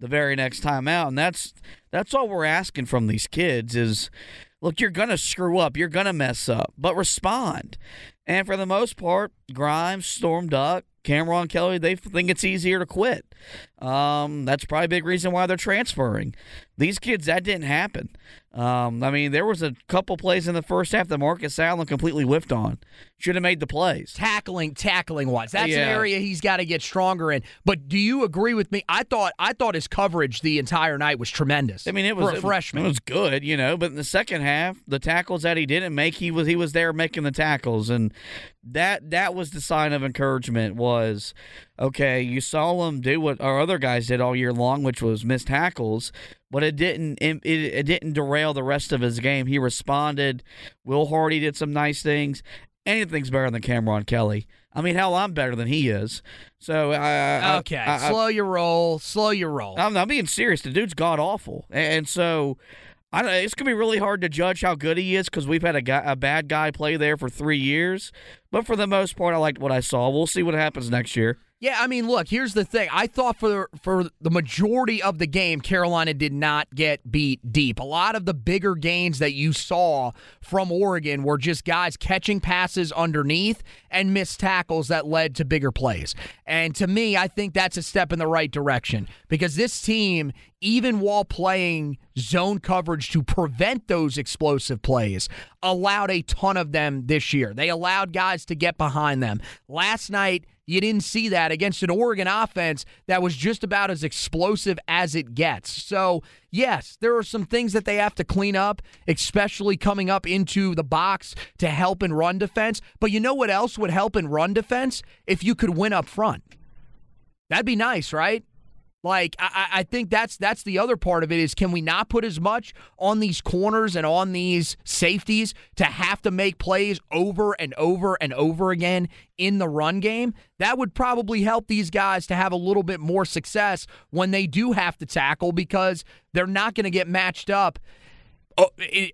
the very next time out. And that's that's all we're asking from these kids is look, you're to screw up, you're to mess up, but respond. And for the most part, Grimes, Storm Duck, Cameron Kelly, they think it's easier to quit. Um, that's probably a big reason why they're transferring. These kids, that didn't happen. Um, I mean, there was a couple plays in the first half that Marcus Allen completely whiffed on. Should have made the plays. Tackling, tackling wise. That's yeah. an area he's got to get stronger in. But do you agree with me? I thought I thought his coverage the entire night was tremendous. I mean, it was for a freshman. It was good, you know. But in the second half, the tackles that he didn't make, he was he was there making the tackles, and that that was the sign of encouragement. Was okay. You saw him do what our other guys did all year long, which was miss tackles but it didn't it, it didn't derail the rest of his game. He responded. Will Hardy did some nice things. Anything's better than Cameron Kelly. I mean, hell, I'm better than he is. So, uh, okay, I, slow your roll, slow your roll. I'm, I'm being serious. The dude's god awful, and so I don't, it's gonna be really hard to judge how good he is because we've had a guy, a bad guy play there for three years. But for the most part, I liked what I saw. We'll see what happens next year. Yeah, I mean, look, here's the thing. I thought for for the majority of the game, Carolina did not get beat deep. A lot of the bigger gains that you saw from Oregon were just guys catching passes underneath and missed tackles that led to bigger plays. And to me, I think that's a step in the right direction because this team, even while playing zone coverage to prevent those explosive plays, allowed a ton of them this year. They allowed guys to get behind them. Last night, you didn't see that against an Oregon offense that was just about as explosive as it gets. So, yes, there are some things that they have to clean up, especially coming up into the box to help in run defense. But you know what else would help in run defense? If you could win up front. That'd be nice, right? Like I, I think that's that's the other part of it is can we not put as much on these corners and on these safeties to have to make plays over and over and over again in the run game? That would probably help these guys to have a little bit more success when they do have to tackle because they're not going to get matched up uh,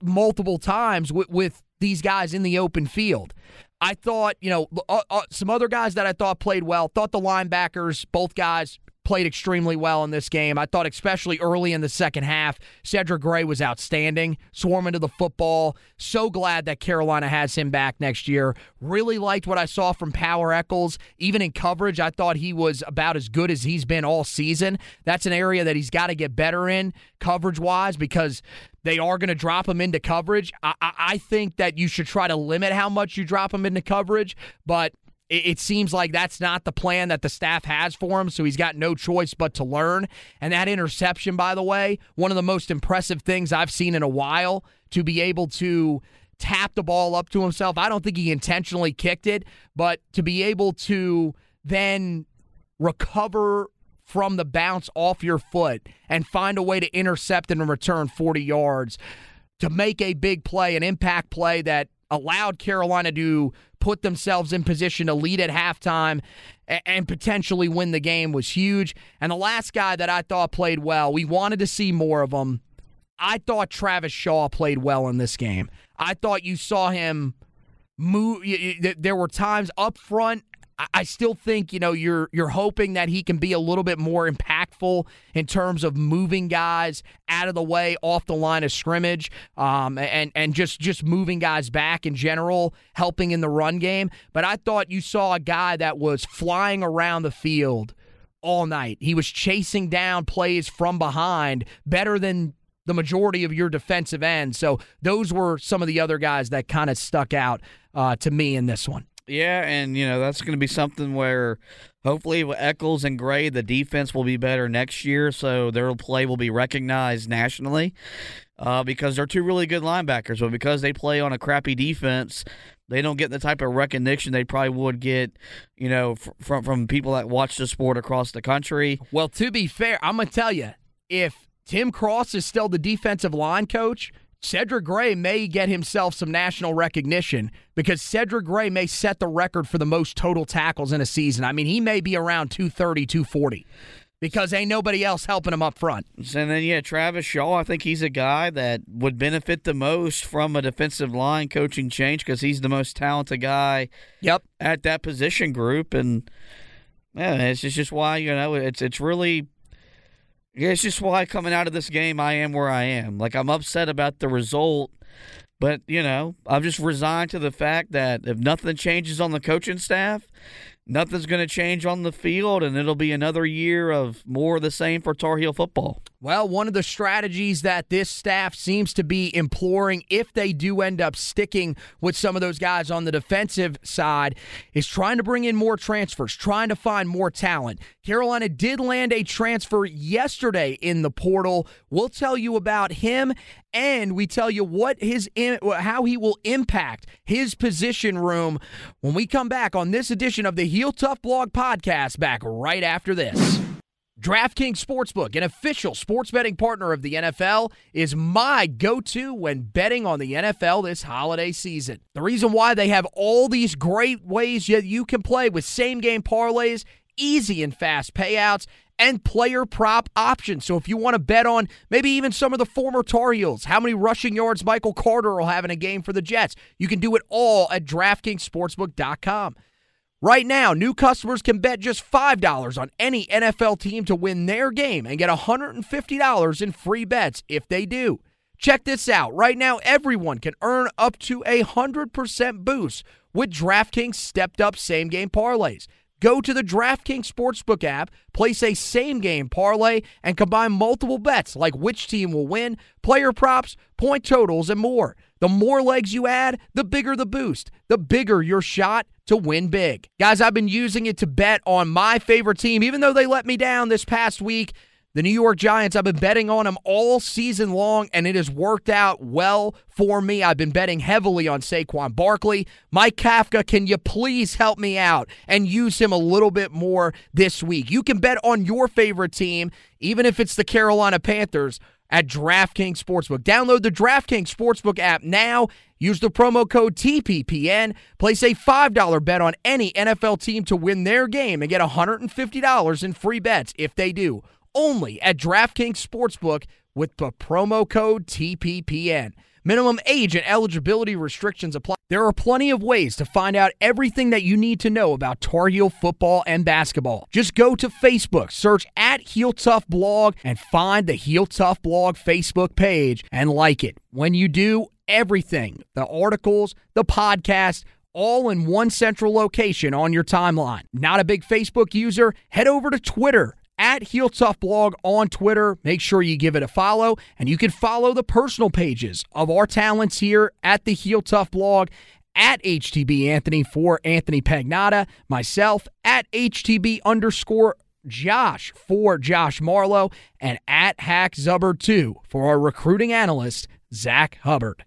multiple times with, with these guys in the open field. I thought, you know, uh, uh, some other guys that I thought played well. Thought the linebackers, both guys, played extremely well in this game. I thought, especially early in the second half, Cedric Gray was outstanding, swarming to the football. So glad that Carolina has him back next year. Really liked what I saw from Power Echols. Even in coverage, I thought he was about as good as he's been all season. That's an area that he's got to get better in coverage wise because they are going to drop him into coverage. I, I, I think that you should try to limit how much you drop him into coverage, but it seems like that's not the plan that the staff has for him, so he's got no choice but to learn. And that interception, by the way, one of the most impressive things I've seen in a while to be able to tap the ball up to himself. I don't think he intentionally kicked it, but to be able to then recover from the bounce off your foot and find a way to intercept and return 40 yards to make a big play, an impact play that allowed Carolina to put themselves in position to lead at halftime and potentially win the game was huge. And the last guy that I thought played well, we wanted to see more of him. I thought Travis Shaw played well in this game. I thought you saw him move. There were times up front I still think you know you're you're hoping that he can be a little bit more impactful in terms of moving guys out of the way off the line of scrimmage, um, and and just just moving guys back in general, helping in the run game. But I thought you saw a guy that was flying around the field all night. He was chasing down plays from behind better than the majority of your defensive ends. So those were some of the other guys that kind of stuck out uh, to me in this one. Yeah, and you know that's going to be something where hopefully with Echols and Gray, the defense will be better next year, so their play will be recognized nationally uh, because they're two really good linebackers. But because they play on a crappy defense, they don't get the type of recognition they probably would get, you know, from from people that watch the sport across the country. Well, to be fair, I'm gonna tell you, if Tim Cross is still the defensive line coach, Cedric Gray may get himself some national recognition because Cedric Gray may set the record for the most total tackles in a season. I mean, he may be around 230, 240 because ain't nobody else helping him up front. And then, yeah, Travis Shaw, I think he's a guy that would benefit the most from a defensive line coaching change because he's the most talented guy yep. at that position group. And, yeah, it's just, just why, you know, it's, it's really it's just why coming out of this game, I am where I am. Like, I'm upset about the result, but, you know, I'm just resigned to the fact that if nothing changes on the coaching staff, nothing's going to change on the field, and it'll be another year of more of the same for Tar Heel football. Well, one of the strategies that this staff seems to be imploring, if they do end up sticking with some of those guys on the defensive side, is trying to bring in more transfers, trying to find more talent. Carolina did land a transfer yesterday in the portal. We'll tell you about him and we tell you what his how he will impact his position room when we come back on this edition of the Heel Tough Blog podcast back right after this. DraftKings Sportsbook, an official sports betting partner of the NFL, is my go to when betting on the NFL this holiday season. The reason why they have all these great ways that you can play with same game parlays, easy and fast payouts, and player prop options. So if you want to bet on maybe even some of the former Tar Heels, how many rushing yards Michael Carter will have in a game for the Jets, you can do it all at DraftKingsSportsbook.com. Right now, new customers can bet just $5 on any NFL team to win their game and get $150 in free bets if they do. Check this out. Right now, everyone can earn up to a 100% boost with DraftKings stepped up same game parlays. Go to the DraftKings Sportsbook app, place a same game parlay, and combine multiple bets like which team will win, player props, point totals, and more. The more legs you add, the bigger the boost, the bigger your shot to win big. Guys, I've been using it to bet on my favorite team, even though they let me down this past week. The New York Giants, I've been betting on them all season long, and it has worked out well for me. I've been betting heavily on Saquon Barkley. Mike Kafka, can you please help me out and use him a little bit more this week? You can bet on your favorite team, even if it's the Carolina Panthers at DraftKings Sportsbook. Download the DraftKings Sportsbook app now. Use the promo code TPPN. Place a $5 bet on any NFL team to win their game and get $150 in free bets if they do. Only at DraftKings Sportsbook with the promo code TPPN. Minimum age and eligibility restrictions apply. There are plenty of ways to find out everything that you need to know about Tar Heel football and basketball. Just go to Facebook, search at Heel Tough Blog, and find the Heel Tough Blog Facebook page and like it. When you do, everything the articles, the podcast, all in one central location on your timeline. Not a big Facebook user? Head over to Twitter at Heel Tough Blog on Twitter. Make sure you give it a follow, and you can follow the personal pages of our talents here at the Heel Tough Blog at HTB Anthony for Anthony Pagnotta, myself at HTB underscore Josh for Josh Marlowe, and at Hack Zubber 2 for our recruiting analyst, Zach Hubbard.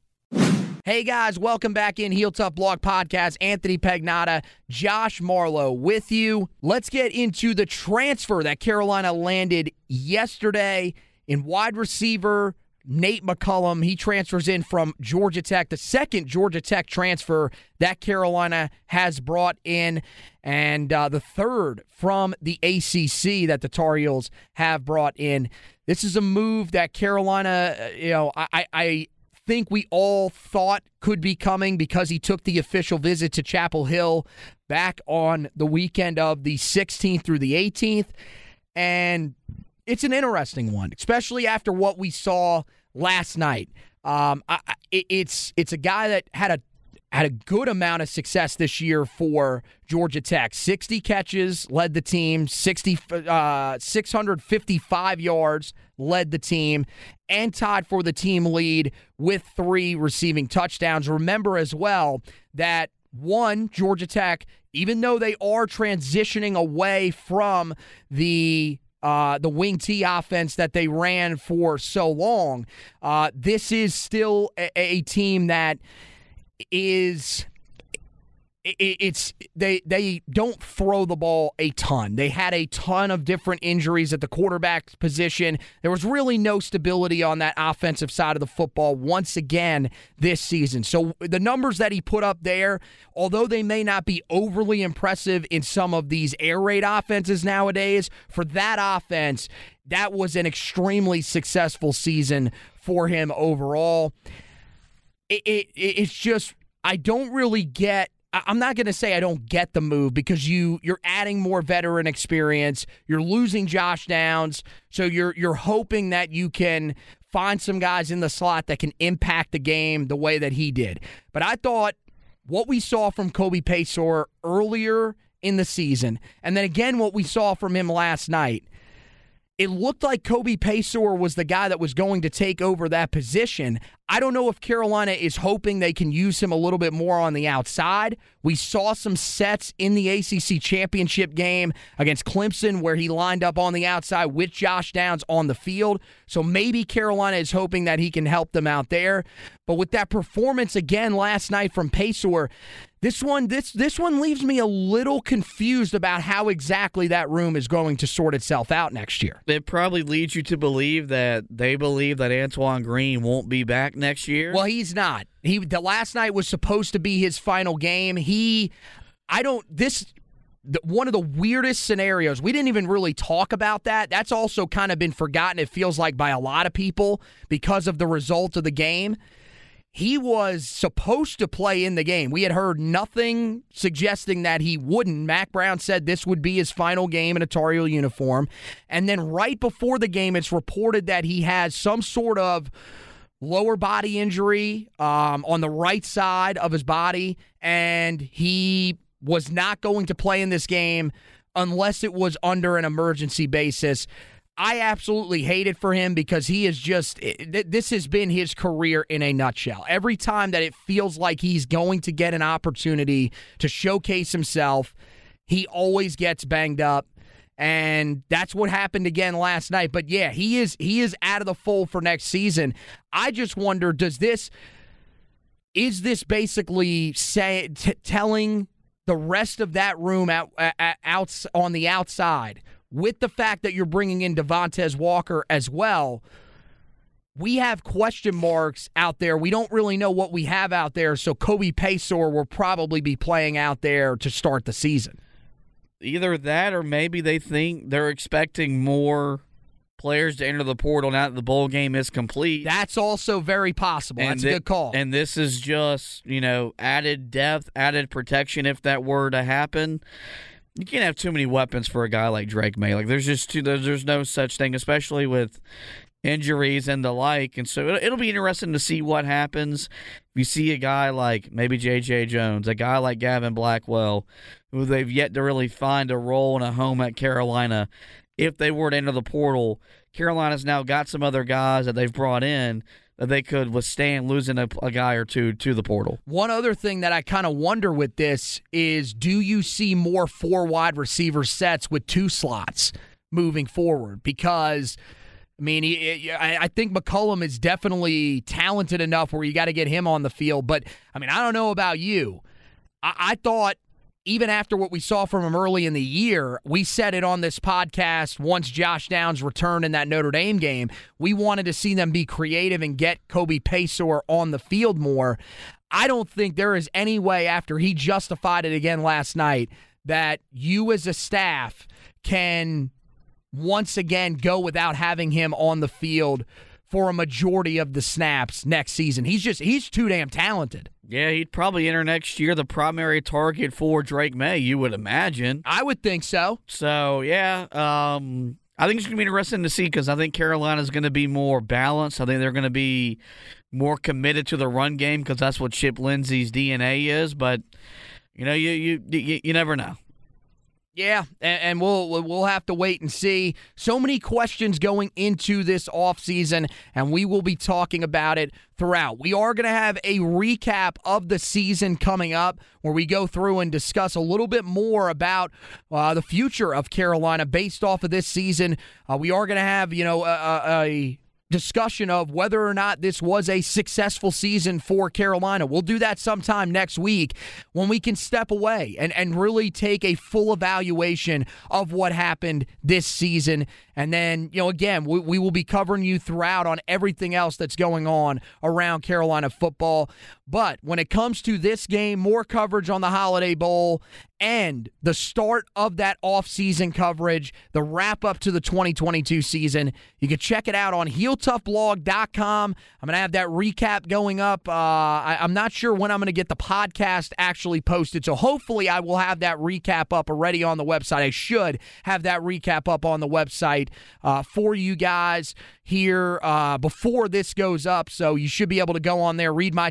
Hey guys, welcome back in Heel Tough Blog Podcast. Anthony Pagnotta, Josh Marlowe with you. Let's get into the transfer that Carolina landed yesterday in wide receiver Nate McCollum. He transfers in from Georgia Tech, the second Georgia Tech transfer that Carolina has brought in, and uh, the third from the ACC that the Tar Heels have brought in. This is a move that Carolina, uh, you know, I, I think we all thought could be coming because he took the official visit to Chapel Hill back on the weekend of the 16th through the 18th. And it's an interesting one, especially after what we saw last night. Um, I, it's it's a guy that had a had a good amount of success this year for Georgia Tech. 60 catches led the team, 60 uh, 655 yards led the team, and tied for the team lead with three receiving touchdowns. Remember as well that one, Georgia Tech, even though they are transitioning away from the uh, the wing T offense that they ran for so long, uh, this is still a, a team that is it's they they don't throw the ball a ton. They had a ton of different injuries at the quarterback position. There was really no stability on that offensive side of the football once again this season. So the numbers that he put up there, although they may not be overly impressive in some of these air raid offenses nowadays, for that offense, that was an extremely successful season for him overall. It, it it's just I don't really get I'm not going to say I don't get the move because you you're adding more veteran experience. You're losing Josh Downs, so you're you're hoping that you can find some guys in the slot that can impact the game the way that he did. But I thought what we saw from Kobe Paysour earlier in the season, and then again what we saw from him last night it looked like Kobe Paysour was the guy that was going to take over that position. I don't know if Carolina is hoping they can use him a little bit more on the outside. We saw some sets in the ACC championship game against Clemson where he lined up on the outside with Josh Downs on the field. So maybe Carolina is hoping that he can help them out there. But with that performance again last night from Paysour, this one, this this one leaves me a little confused about how exactly that room is going to sort itself out next year. It probably leads you to believe that they believe that Antoine Green won't be back next year. Well, he's not. He the last night was supposed to be his final game. He, I don't. This one of the weirdest scenarios. We didn't even really talk about that. That's also kind of been forgotten. It feels like by a lot of people because of the result of the game he was supposed to play in the game. We had heard nothing suggesting that he wouldn't. Mack Brown said this would be his final game in a Tar Heel uniform. And then right before the game, it's reported that he has some sort of lower body injury um, on the right side of his body, and he was not going to play in this game unless it was under an emergency basis. I absolutely hate it for him because he is just, this has been his career in a nutshell. Every time that it feels like he's going to get an opportunity to showcase himself, he always gets banged up. And that's what happened again last night. But yeah, he is he is out of the fold for next season. I just wonder, does this is this basically say, t- telling the rest of that room out, out on the outside with the fact that you're bringing in Devontae Walker as well, we have question marks out there. We don't really know what we have out there. So Kobe Paysour will probably be playing out there to start the season. Either that, or maybe they think they're expecting more players to enter the portal now that the bowl game is complete. That's also very possible. And That's th- a good call. And this is just, you know, added depth, added protection if that were to happen you can't have too many weapons for a guy like Drake Maye. Like there's just too, there's, there's no such thing, especially with injuries and the like. And so it'll, it'll be interesting to see what happens. If you see a guy like maybe J.J. Jones, a guy like Gavin Blackwell, who they've yet to really find a role and a home at Carolina. If they were to enter the portal, Carolina's now got some other guys that they've brought in that they could withstand losing a, a guy or two to the portal. One other thing that I kind of wonder with this is do you see more four wide receiver sets with two slots moving forward? Because. I mean, I think McCollum is definitely talented enough where you got to get him on the field. But I mean, I don't know about you. I thought even after what we saw from him early in the year, we said it on this podcast once Josh Downs returned in that Notre Dame game. We wanted to see them be creative and get Kobe Paysour on the field more. I don't think there is any way after he justified it again last night that you as a staff can once again go without having him on the field for a majority of the snaps next season. He's just he's too damn talented. Yeah, he'd probably enter next year the primary target for Drake Maye, you would imagine. I would think so. So, yeah, um, I think it's going to be interesting to see because I think Carolina's going to be more balanced. I think they're going to be more committed to the run game because that's what Chip Lindsey's DNA is. But, you know, you, you, you, you never know. Yeah, and, we'll we'll have to wait and see. So many questions going into this offseason, and we will be talking about it throughout. We are going to have a recap of the season coming up where we go through and discuss a little bit more about uh, the future of Carolina based off of this season. Uh, we are going to have, you know, a, a discussion of whether or not this was a successful season for Carolina. We'll do that sometime next week when we can step away and, and really take a full evaluation of what happened this season. And then, you know, again, we, we will be covering you throughout on everything else that's going on around Carolina football. But when it comes to this game, more coverage on the Holiday Bowl and the start of that offseason coverage, the wrap up to the 2022 season. You can check it out on heeltoughblog.com. I'm going to have that recap going up. Uh, I, am not sure when I'm going to get the podcast actually posted. So hopefully I will have that recap up already on the website. I should have that recap up on the website uh, for you guys here uh, before this goes up. So you should be able to go on there, read my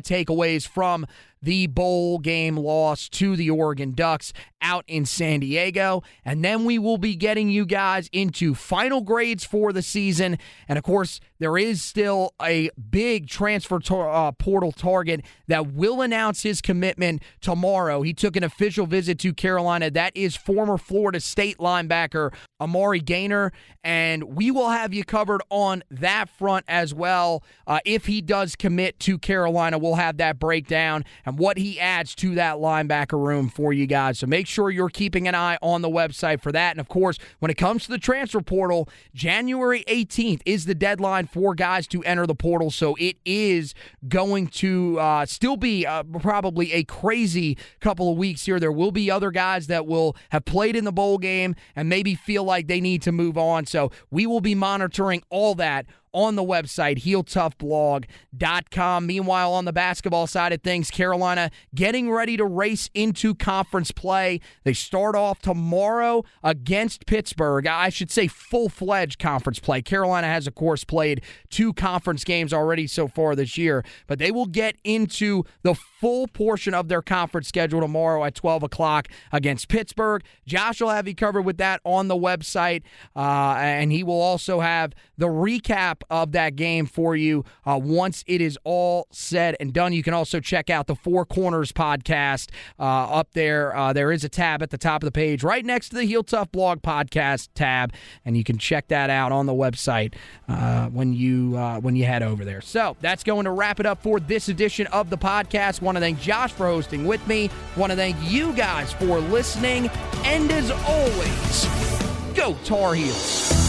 takeaways from the bowl game loss to the Oregon Ducks out in San Diego. And then we will be getting you guys into final grades for the season. And of course, there is still a big transfer uh, portal target that will announce his commitment tomorrow. He took an official visit to Carolina. That is former Florida State linebacker Amari Gainer. And we will have you covered on that front as well. Uh, if he does commit to Carolina, we'll have that breakdown and what he adds to that linebacker room for you guys. So make sure you're keeping an eye on the website for that. And of course, when it comes to the transfer portal, January 18th is the deadline for guys to enter the portal. So it is going to uh, still be uh, probably a crazy couple of weeks here. There will be other guys that will have played in the bowl game and maybe feel like they need to move on. So we will be monitoring all that on the website, heeltoughblog.com. Meanwhile, on the basketball side of things, Carolina getting ready to race into conference play. They start off tomorrow against Pittsburgh. I should say full fledged conference play. Carolina has, of course, played two conference games already so far this year, but they will get into the full portion of their conference schedule tomorrow at 12 o'clock against Pittsburgh. Josh will have you covered with that on the website, uh, and he will also have the recap of that game for you uh, once it is all said and done. You can also check out the Four Corners podcast uh, up there. Uh, there is a tab at the top of the page right next to the Heel Tough Blog podcast tab, and you can check that out on the website uh, when you uh, when you head over there. So that's going to wrap it up for this edition of the podcast. Want to thank Josh for hosting with me. Want to thank you guys for listening, and as always, go Tar Heels.